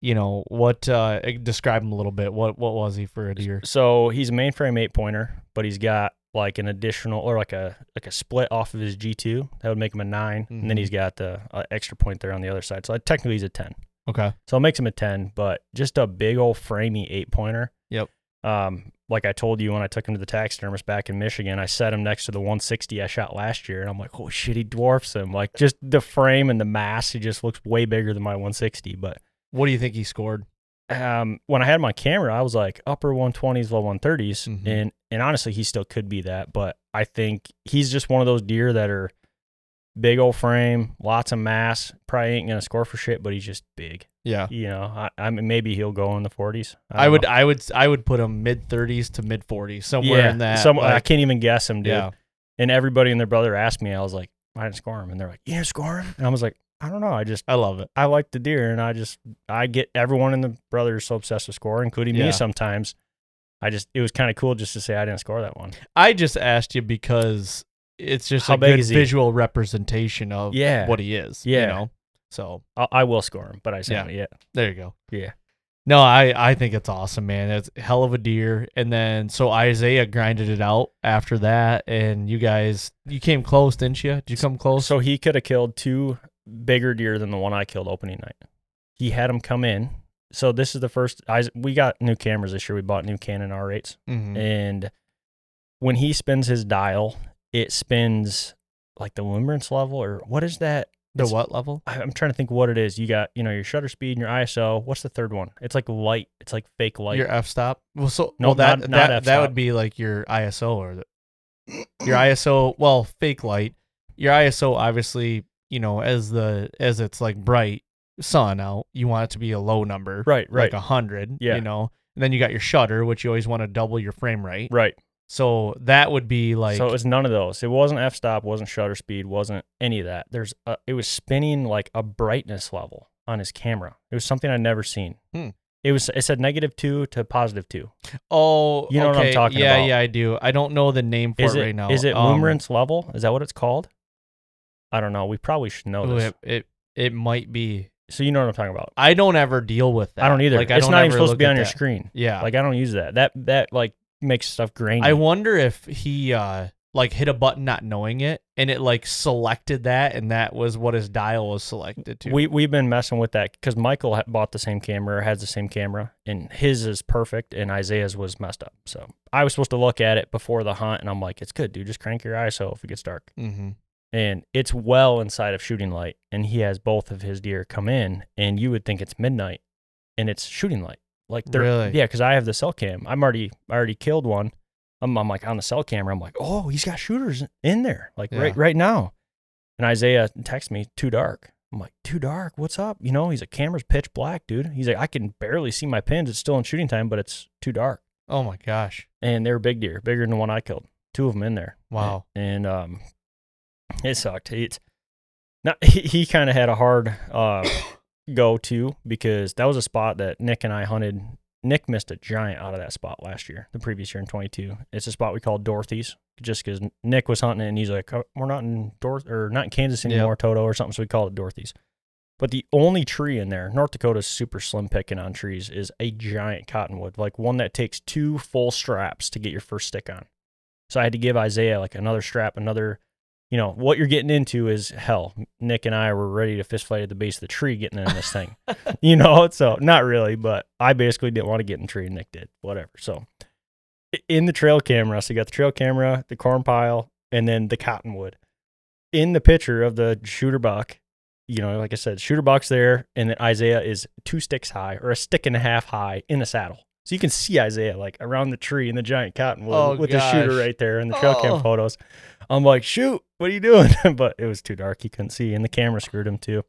you know what? Uh, eh, describe him a little bit. What what was he for a deer? So he's a mainframe eight pointer, but he's got like an additional or like a like a split off of his G two that would make him a 9 and then Mhm. he's got the uh, extra point there on the other side. So technically he's a ten. Okay. So it makes him a ten, but just a big old framey eight pointer. Yep. Um, like I told you when I took him to the taxidermist back in Michigan, I set him next to the 160 I shot last year, and I'm like, oh shit, he dwarfs him. Like just the frame and the mass, he just looks way bigger than my 160. But What do you think he scored? um, when I had my camera, I was like upper 120s, low 130s, Mhm. and and honestly, he still could be that. But I think he's just one of those deer that are big old frame, lots of mass. Probably ain't gonna score for shit, but he's just big. Yeah. You know, I, I mean, maybe he'll go in the 40s. I, don't would know. I would I would put him mid 30s to mid 40s somewhere yeah, in that. Some, I can't even guess him, dude. Yeah. And everybody and their brother asked me. I was like, I didn't score him, and they're like, you didn't score him, and I was like, I don't know. I just I love it. I like the deer, and I just I get everyone in the brothers so obsessed with score, including Yeah. me sometimes. I just it was kind of cool just to say I didn't score that one. I just asked you because it's just How a good visual representation of Yeah. what he is. You Yeah. know? So I, I will score him, but I just Yeah. haven't yet. there you go. Yeah. No, I, I think it's awesome, man. It's a hell of a deer. And then so Isaiah grinded it out after that, and you guys you came close, didn't you? Did you come close? So he could have killed two bigger deer than the one I killed opening night. He had him come in. So this is the first. I we got new cameras this year. We bought new Canon R8s, Mhm. and when he spins his dial, it spins like the luminance level or what is that? the It's- what level? I- I'm trying to think what it is. You got you know your shutter speed and your ISO. What's the third one? It's like light. It's like fake light. Your f stop. Well, so No, well, that not- not that that would be like your ISO or the, your ISO. Well, fake light. Your ISO, obviously, you know, as the as it's like bright sun out, you want it to be a low number, Right, right. like a hundred. Yeah. you know. And then you got your shutter, which you always want to double your frame rate. right. So that would be like so it was none of those. It wasn't f stop. Wasn't shutter speed. Wasn't any of that. There's a, it was spinning like a brightness level on his camera. It was something I'd never seen. Hmm. It was it said negative two to positive two. oh, You know what I'm talking yeah, about. Yeah, yeah, I do. I don't know the name for Is it, it right now. is it Um, luminance level? Is that what it's called? I don't know. We probably should know this. It, it it might be. So you know what I'm talking about. I don't ever deal with that. I don't either. Like, I it's don't not even supposed to be at on your screen. Yeah. Like I don't use that. That that like makes stuff grainy. I wonder if he uh like hit a button not knowing it and it like selected that and that was what his dial was selected to. We we've been messing with that because Michael ha- bought the same camera, or has the same camera, and his is perfect, and Isaiah's was messed up. So I was supposed to look at it before the hunt, and I'm like, it's good, dude. Just crank your ISO if it gets dark, mm-hmm. and it's well inside of shooting light. And he has both of his deer come in, and you would think it's midnight, and it's shooting light. Like they're Really? yeah, because I have the cell cam. I'm already I already killed one. I'm, I'm like on the cell camera. I'm like, oh, he's got shooters in there, like Yeah. right right now. And Isaiah texts me, too dark. I'm like, too dark. What's up? You know, he's like, camera's pitch black, dude. He's like, I can barely see my pins. It's still in shooting time, but it's too dark. Oh my gosh. And they were big deer, bigger than the one I killed. Two of them in there. Wow. And um, it sucked. It's not. He, he kind of had a hard uh go to because that was a spot that Nick and I hunted. Nick missed a giant out of that spot last year, the previous year in 22. It's a spot we called Dorothy's, just because Nick was hunting it and he's like, "Oh, "We're not in Dorth or not in Kansas Yep. anymore, Toto or something," so we called it Dorothy's. But the only tree in there, North Dakota's super slim picking on trees, is a giant cottonwood, like one that takes two full straps to get your first stick on. So I had to give Isaiah like another strap, another, you know, what you're getting into is hell. Nick and I were ready to fist fight at the base of the tree getting in this thing, you know. So not really, but I basically didn't want to get in the tree, and Nick did, whatever. So in the trail camera, so you got the trail camera, the corn pile, and then the cottonwood. In the picture of the shooter buck, you know, like I said, shooter buck's there, and then Isaiah is two sticks high or a stick and a half high in the saddle. So you can see Isaiah like around the tree in the giant cottonwood Oh, with the shooter right there in the trail Oh. cam photos. I'm like, shoot, what are you doing? but it was too dark. He couldn't see, and the camera screwed him too.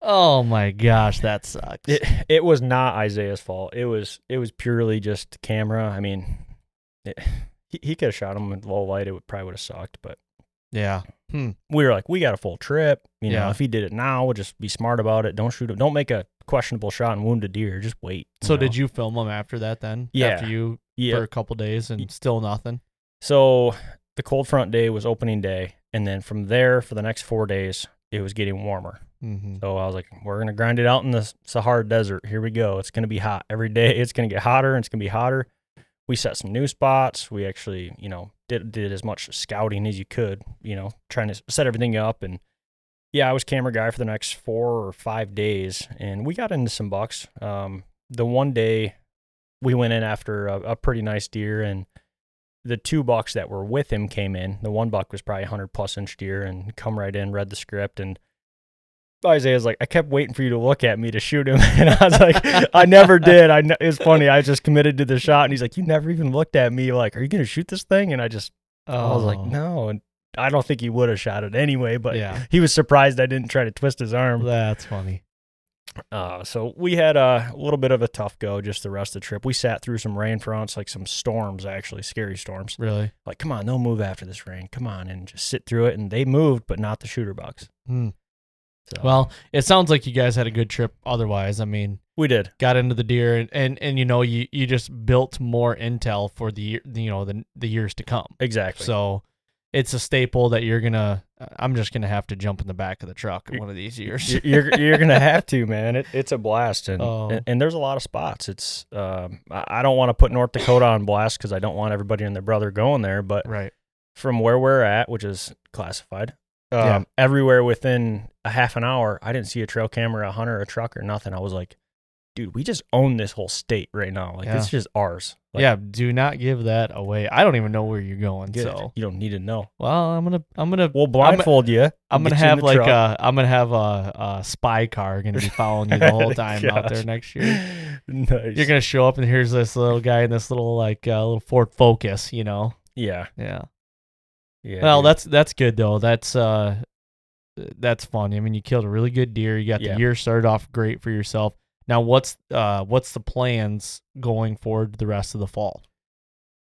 Oh my gosh, that sucks. It it was not Isaiah's fault. It was it was purely just camera. I mean, it, he, he could have shot him with low light. It would probably would have sucked, but yeah. Hmm. we were like, we got a full trip. You know, if he did it now, we'll just be smart about it. Don't shoot it. Don't make a questionable shot and wound a deer. Just wait. So know? did you film them after that then? Yeah. After you Yeah. for a couple days and still nothing? So the cold front day was opening day, and then from there for the next four days, it was getting warmer. Mm-hmm. So I was like, we're gonna grind it out in the Sahara Desert. Here we go. It's gonna be hot every day. It's gonna get hotter, and it's gonna be hotter. We set some new spots. We actually, you know, did did as much scouting as you could. You know, trying to set everything up. And yeah, I was camera guy for the next four or five days, and we got into some bucks. Um, the one day we went in after a, a pretty nice deer, and the two bucks that were with him came in. The one buck was probably 100 plus inch deer, and come right in, read the script, and Isaiah's like, I kept waiting for you to look at me to shoot him, and I was like, I never did. I kn- it was funny. I just committed to the shot, and he's like, you never even looked at me. Like, are you gonna shoot this thing? And I just, I was like, Oh. no, and I don't think he would have shot it anyway. But Yeah. he was surprised I didn't try to twist his arm. That's funny. Uh, so we had a little bit of a tough go just the rest of the trip. We sat through some rain fronts, like some storms, actually, scary storms. Really? Like, come on, they'll move after this rain. Come on, and just sit through it. And they moved, but not the shooter bucks. Hmm. So, Well, it sounds like you guys had a good trip. Otherwise, I mean, we did. got into the deer and, and, and you know you, you just built more intel for the you know the the years to come. Exactly. So it's a staple that you're gonna. I'm just gonna have to jump in the back of the truck one of these years. You're you're gonna have to, man. It, it's a blast, and, Oh. and and there's a lot of spots. It's um, I I don't want to put North Dakota on blast because I don't want everybody and their brother going there. But right. from where we're at, which is classified, um, Yeah. everywhere within a half an hour, I didn't see a trail camera, a hunter, a truck, or nothing. I was like, dude, we just own this whole state right now. Like Yeah. it's just ours. Like, yeah. Do not give that away. I don't even know where you're going. good. So you don't need to know. well, I'm gonna I'm gonna We'll blindfold you. I'm gonna get you in have like truck. a I'm gonna have a, a spy car gonna be following you the whole time out there next year. nice. You're gonna show up and here's this little guy in this little like uh, little Ford Focus, you know. yeah, Yeah. yeah. well, dude. that's that's good though. That's uh that's fun. I mean, you killed a really good deer. You got Yeah. the year started off great for yourself. Now, what's uh what's the plans going forward the rest of the fall?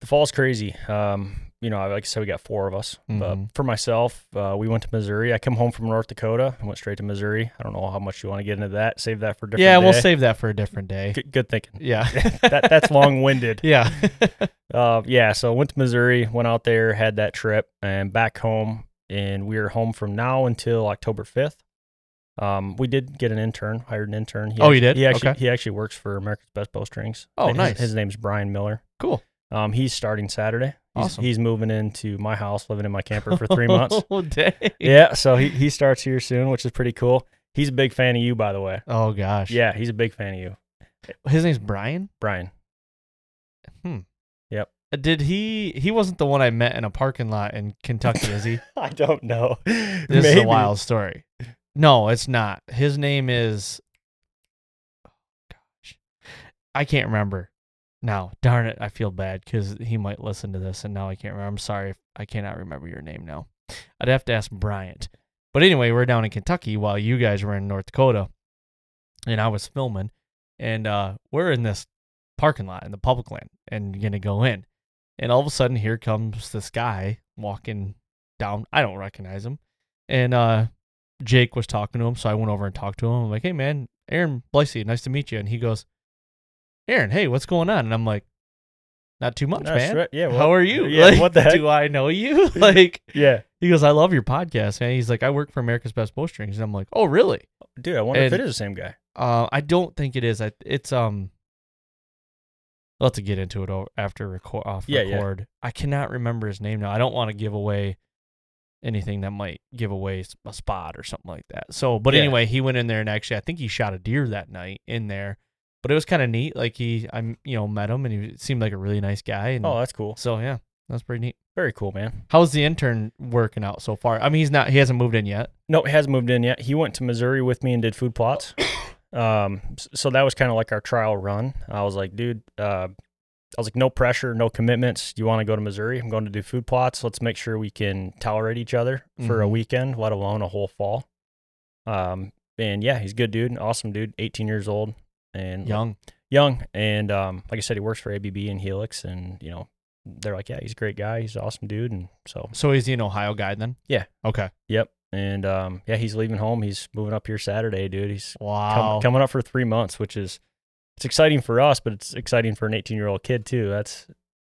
the fall's crazy. Um, you know, like I said, we got four of us. Mhm. But for myself, uh, we went to Missouri. I come home from North Dakota. I went straight to Missouri. I don't know how much you want to get into that. Save that for a different. yeah, we'll save that for a different day. Good, good thinking. Yeah. that, that's long winded. yeah. Uh, yeah. So went to Missouri, went out there, had that trip, and back home. And we are home from now until October fifth. Um, we did get an intern, hired an intern. He Oh, you did? He actually Okay. he actually works for America's Best Bowstrings. Oh, His- nice. His name's Brian Miller. cool. Um, he's starting Saturday. He's, Awesome. He's moving into my house, living in my camper for three months. Oh, dang. Yeah, so he, he starts here soon, which is pretty cool. He's a big fan of you, by the way. Oh gosh. Yeah, he's a big fan of you, His name's Brian. Brian. Hmm. Yep. Uh, Did he? He wasn't the one I met in a parking lot in Kentucky, is he? I don't know. This is a wild story. No, it's not. His name is. Oh, gosh, I can't remember. Now, darn it, I feel bad because he might listen to this, and now I can't remember. I'm sorry I cannot remember your name now. I'd have to ask Bryant. But anyway, we're down in Kentucky while you guys were in North Dakota, and I was filming, and uh, we're in this parking lot in the public land and gonna go in, and all of a sudden here comes this guy walking down. I don't recognize him, and uh, Jake was talking to him, so I went over and talked to him. I'm like, "Hey, man, Aaron Blicey, nice to meet you." And he goes, "Aaron, hey, what's going on?" And I'm like, "Not too much, That's man. right. Yeah, How are you? yeah, Like, what the heck? Do I know you? like, Yeah, he goes, "I love your podcast, man." He's like, "I work for America's Best Bowstrings," and I'm like, "Oh, really?" dude. I wonder if it is the same guy. Uh, I don't think it is. I, it's um. We'll have to get into it after record off Yeah, yeah. record. I cannot remember his name now. I don't want to give away anything that might give away a spot or something like that. So, but Yeah. anyway, he went in there and actually, I think he shot a deer that night in there. But it was kind of neat. Like he, I you know met him and he seemed like a really nice guy. And Oh, that's cool. so yeah, that's pretty neat. Very cool, man. How's the intern working out so far? I mean, he's not. He hasn't moved in yet. No, he hasn't moved in yet. He went to Missouri with me and did food plots. Um, so that was kind of like our trial run. I was like, dude, uh, I was like, no pressure, no commitments. You want to go to Missouri? I'm going to do food plots. Let's make sure we can tolerate each other for a Mhm. weekend, let alone a whole fall. Um, and yeah, he's a good dude, awesome dude, 18 years old and Young. young. And um, like I said, he works for ABB and Helix, and you know, they're like, yeah, he's a great guy. He's an awesome dude, and so So is he an Ohio guy then? Yeah. Okay. Yep. And um, yeah, he's leaving home. He's moving up here Saturday, dude. He's com- Wow. coming up for three months, which is it's exciting for us, but it's exciting for an 18 year old kid too. That's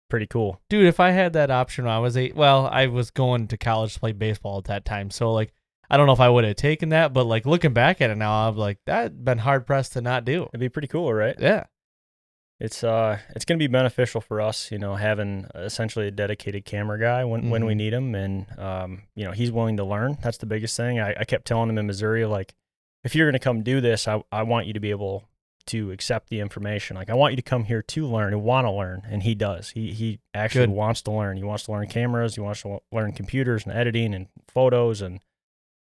pretty cool. dude if i had that option when i was eight well i was going to college to play baseball at that time so like i don't know if i would have taken that but like looking back at it now i'm like that been hard pressed to not do It'd be pretty cool, right? yeah It's uh, it's gonna be beneficial for us, you know, having essentially a dedicated camera guy when when we Mhm. need him, and um, you know, he's willing to learn. That's the biggest thing. I, I kept telling him in Missouri, like, if you're gonna come do this, I I want you to be able to accept the information. Like I want you to come here to learn and want to learn, and he does. He he actually Good. wants to learn. He wants to learn cameras. He wants to learn computers and editing and photos. And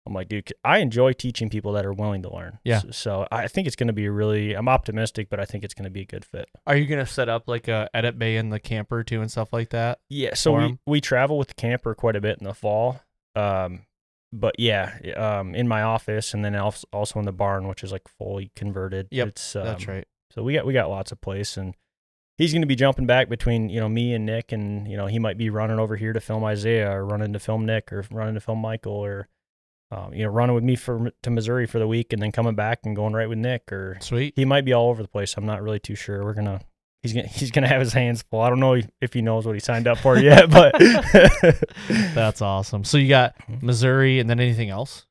I'm like, dude, I enjoy teaching people that are willing to learn. Yeah. So, so I think it's going to be really. I'm optimistic, but I think it's going to be a good fit. Are you gonna set up like a edit bay in the camper too and stuff like that? Yeah, so we, we travel with the camper quite a bit in the fall. Um, but yeah, um, in my office and then als- also in the barn, which is like fully converted. Yep, it's, um, That's right. So we got we got lots of place, and he's going to be jumping back between you know me and Nick, and you know he might be running over here to film Isaiah, or running to film Nick, or running to film Michael, or um, you know running with me for to Missouri for the week, and then coming back and going right with Nick, or Sweet. he might be all over the place. I'm not really too sure. We're gonna he's gonna he's gonna have his hands full. I don't know if he knows what he signed up for yet, but That's awesome. So you got Missouri and then anything else?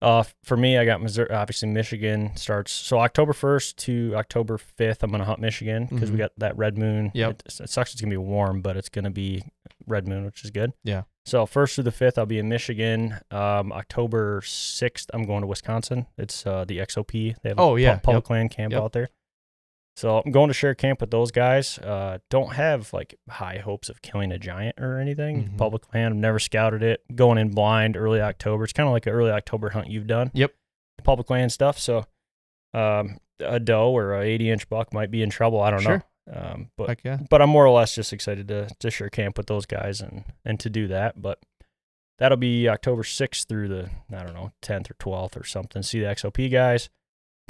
uh, for me, I got Missouri. Obviously, Michigan starts so October 1st to October 5th. I'm gonna hunt Michigan because we Mhm. got that red moon. Yep. It, it sucks. It's gonna be warm, but it's gonna be red moon, which is good. Yeah. So first through the fifth, I'll be in Michigan. Um, October 6th, I'm going to Wisconsin. It's uh, the XOP. They have a Oh, yeah. public Yep. land camp Yep. out there. So I'm going to share camp with those guys. Uh, don't have like high hopes of killing a giant or anything. Mhm. Public land, I've never scouted it. Going in blind early October. It's kind of like an early October hunt you've done. Yep. Public land stuff. So um, a doe or a 80 inch buck might be in trouble. I don't Sure. know. Um, but Heck yeah. but I'm more or less just excited to to share camp with those guys and and to do that. But that'll be October 6th through the I don't know 10th or 12th or something. See the XOP guys,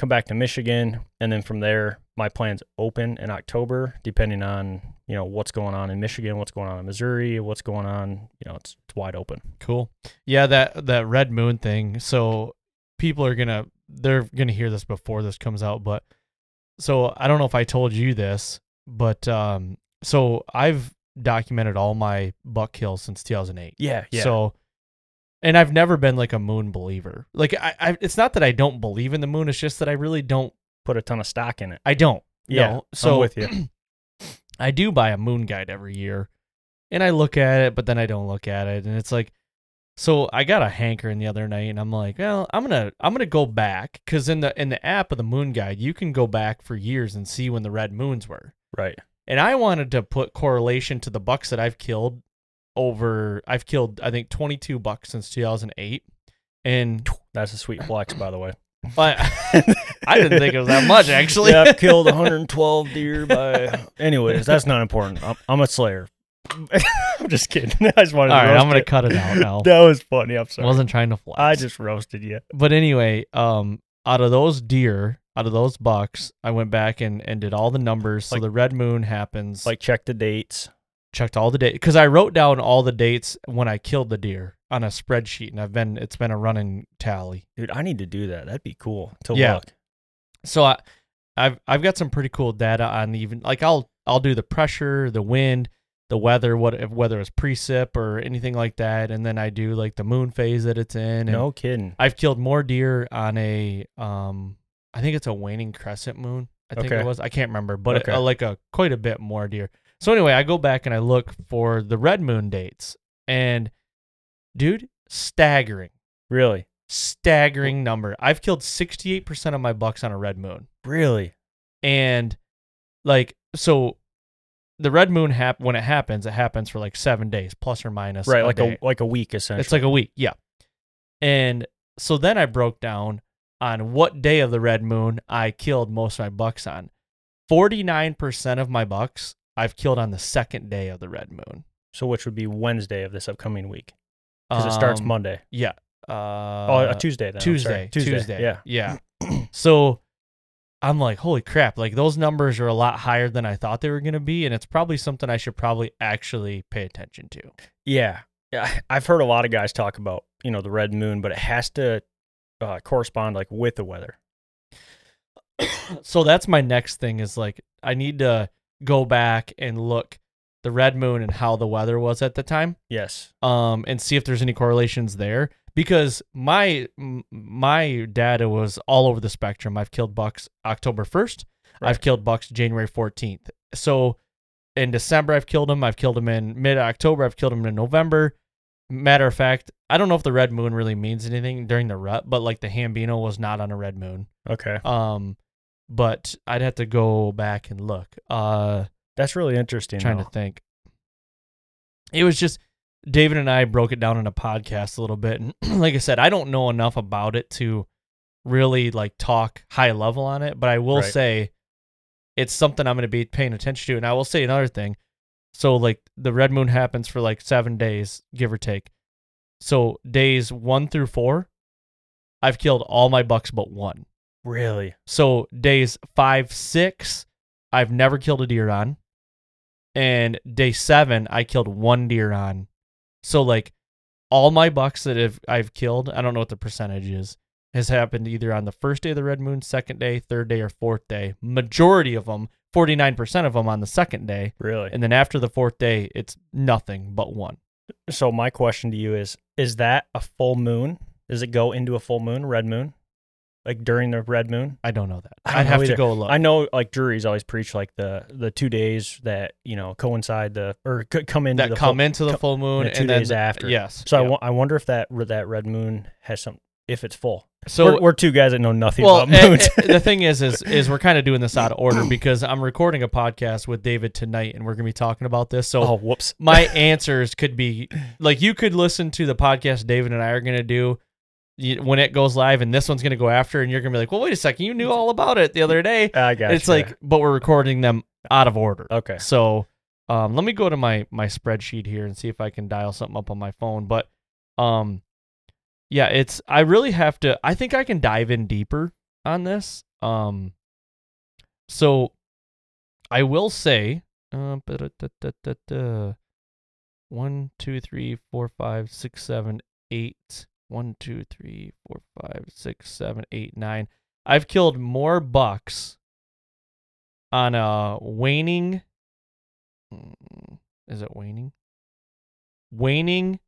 come back to Michigan, and then from there my plans open in October, depending on you know what's going on in Michigan, what's going on in Missouri, what's going on. You know, it's it's wide open. Cool. Yeah, that that red moon thing. So people are gonna they're gonna hear this before this comes out, but so I don't know if I told you this, but um so I've documented all my buck kills since 2008. Yeah, yeah. So and I've never been like a moon believer. Like I, I it's not that I don't believe in the moon, it's just that I really don't put a ton of stock in it. I don't. Yeah, No. I'm So with you. I do buy a moon guide every year and I look at it, but then I don't look at it. And it's like, so I got a hankering the other night and I'm like, well, I'm going to, I'm to go back cause in the, in the app of the moon guide, you can go back for years and see when the red moons were. Right. And I wanted to put correlation to the bucks that I've killed over, I've killed, I think 22 bucks since 2008. And That's a sweet flex, by the way. I, I didn't think it was that much actually. yeah, I've killed 112 deer by. Anyways, that's not important. I'm, I'm a slayer. I'm just kidding. I just wanted All to right, I'm going to cut it out now. That was funny. I'm sorry. wasn't trying to flex. I just roasted you. but anyway, um, out of those deer, out of those bucks, I went back and, and did all the numbers. so the red moon happens. Like, check the dates. Checked all the dates because I wrote down all the dates when I killed the deer on a spreadsheet, and I've been it's been a running tally. Dude, I need to do that. That'd be cool to Yeah. look. So I, I've I've got some pretty cool data on even like I'll I'll do the pressure, the wind, the weather, what if whether it's precip or anything like that, and then I do like the moon phase that it's in. And No kidding. I've killed more deer on a um I think it's a waning crescent moon. I think Okay. it was. I can't remember, but Okay. uh, like a quite a bit more deer. So anyway, I go back and I look for the red moon dates, and dude, staggering, Really? staggering number. I've killed sixty eight percent of my bucks on a red moon, Really? and like so, the red moon hap when it happens, it happens for like seven days plus or minus. right, like day. a like a week essentially. It's like a week, yeah. And so then I broke down on what day of the red moon I killed most of my bucks on. 49% of my bucks I've killed on the second day of the red moon. so which would be Wednesday of this upcoming week because it starts Um, Monday. Yeah. Uh, oh, uh, Tuesday then. I'm sorry. Tuesday. Tuesday. Tuesday. Yeah. Yeah. so I'm like, holy crap, like those numbers are a lot higher than I thought they were going to be. And it's probably something I should probably actually pay attention to. Yeah. Yeah. I've heard a lot of guys talk about, you know, the red moon, but it has to uh, correspond like with the weather. so that's my next thing is like I need to go back and look the red moon and how the weather was at the time Yes. um and see if there's any correlations there. Because my my data was all over the spectrum. I've killed bucks october 1st i've killed bucks january 14th so in december i've killed them i've killed them in mid-october. I've killed them in november. Matter of fact i don't know if the red moon really means anything during the rut but like the hambino was not on a red moon. Okay. um, but I'd have to go back and look. Uh, That's really interesting. trying though. to think. It was just David and I broke it down in a podcast a little bit, and like I said, I don't know enough about it to really like talk high level on it, but I will Right. say it's something I'm going to be paying attention to. And I will say another thing. So like the red moon happens for like seven days, give or take. So days one through four, I've killed all my bucks but one. Really? So days five, six, I've never killed a deer on. And day seven, I killed one deer on. So like all my bucks that have I've killed, I don't know what the percentage is, has happened either on the first day of the red moon, second day, third day, or fourth day. Majority of them, 49% of them on the second day. Really? And then after the fourth day, it's nothing but one. So my question to you is: Is that a full moon? Does it go into a full moon, red moon, like during the red moon? I don't know that. I I'd have know to go look. I know, like juries always preach like the the two days that you know coincide the or c- come into that the come full, into the full moon yeah, two and then days after. Yes. So I yeah. wo- I wonder if that that red moon has some if it's full. So we're, we're two guys that know nothing well, about eh, moons. eh, the thing is, is, is we're kind of doing this out of order because I'm recording a podcast with David tonight, and we're gonna be talking about this. So oh, whoops. my answers could be like you could listen to the podcast David and I are gonna do when it goes live, and this one's gonna go after, and you're gonna be like, well, wait a second, you knew all about it the other day. I got it's like, but we're recording them out of order. okay. So um, let me go to my my spreadsheet here and see if I can dial something up on my phone. But um, yeah, it's I really have to. I think I can dive in deeper on this. Um, so I will say, uh, one, two, three, four, five, six, seven, eight. One, two, three, four, five, six, seven, eight, nine. I've killed more bucks on a waning. mm, Is it waning? Waning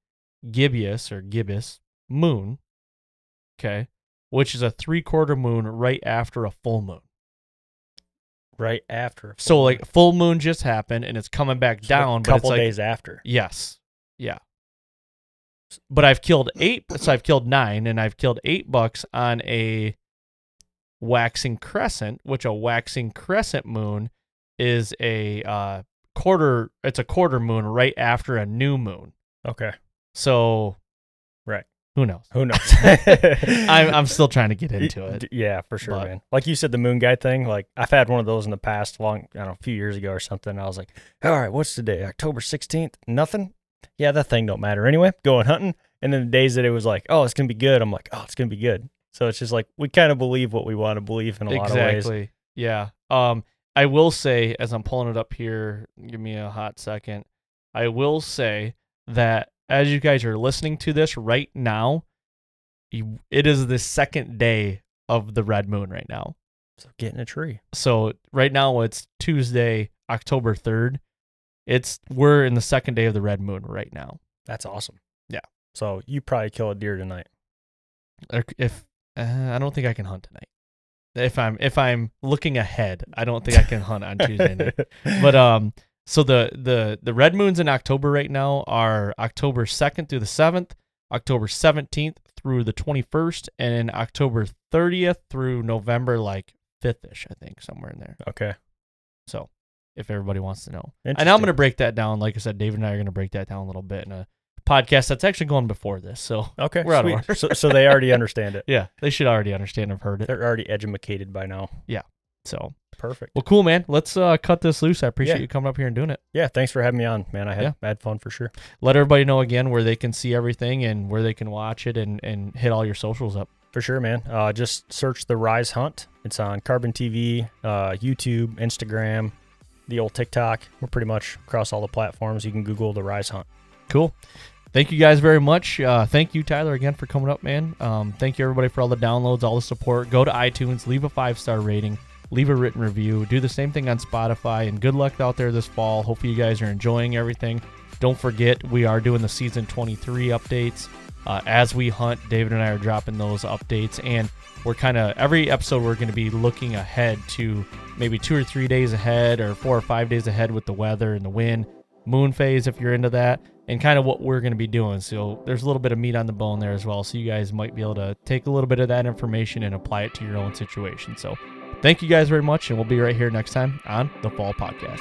gibbous or gibbous moon. Okay. Which is a three quarter moon right after a full moon. Right after. So like full moon just happened and it's coming back So down. a but couple it's like, days after. Yes. Yeah. But I've killed eight. So I've killed nine, and I've killed eight bucks on a waxing crescent, which a waxing crescent moon is a uh, quarter. It's a quarter moon right after a new moon. Okay. So Right. who knows? Who knows? I'm I'm still trying to get into it. Yeah, for sure, But- man. Like you said, the moon guy thing. Like I've had one of those in the past, long, I don't know, a few years ago or something. I was like, all right, what's the day? October sixteenth. Nothing. Yeah, that thing don't matter anyway. Going hunting, and then the days that it was like, oh, it's gonna be good. I'm like, oh, it's gonna be good. So it's just like we kind of believe what we want to believe in a lot of ways. Exactly. Yeah. Um, I will say, as I'm pulling it up here, give me a hot second. I will say that as you guys are listening to this right now, you, it is the second day of the red moon right now. So getting a tree. So right now it's Tuesday, October 3rd. It's we're in the second day of the red moon right now. That's awesome. Yeah. So you probably kill a deer tonight. If uh, I don't think I can hunt tonight. If I'm if I'm looking ahead, I don't think I can hunt on Tuesday night. but um so the the the red moons in october right now are october 2nd through the 7th october 17th through the 21st and then october 30th through november like 5th-ish i think somewhere in there okay. so if everybody wants to know and i'm going to break that down like i said david and i are going to break that down a little bit in a podcast that's actually going before this so Okay. We're out of order. so, so they already understand it. yeah they should already understand i've heard it They're already educated by now. Yeah. So Perfect. well cool man let's uh cut this loose i appreciate Yeah. you coming up here and doing it Yeah, thanks for having me on, man. I had, Yeah. I had fun for sure. let everybody know again where they can see everything and where they can watch it and, and hit all your socials up. For sure, man. Uh, just search the Rise Hunt. It's on Carbon TV, uh, YouTube, Instagram, the old TikTok. We're pretty much across all the platforms. You can Google the Rise Hunt. Cool. Thank you guys very much. Uh, thank you, Tyler, again for coming up, man. Um, thank you, everybody, for all the downloads, all the support. Go to iTunes, leave a five star rating, leave a written review. Do the same thing on Spotify, and good luck out there this fall. Hopefully, you guys are enjoying everything. Don't forget, we are doing the season 23 updates. Uh, as we hunt, David and I are dropping those updates, and we're kind of every episode we're going to be looking ahead to maybe two or three days ahead, or four or five days ahead with the weather and the wind, moon phase if you're into that. and kind of what we're going to be doing. So there's a little bit of meat on the bone there as well. So you guys might be able to take a little bit of that information and apply it to your own situation. So thank you guys very much, and we'll be right here next time on the Fall Podcast.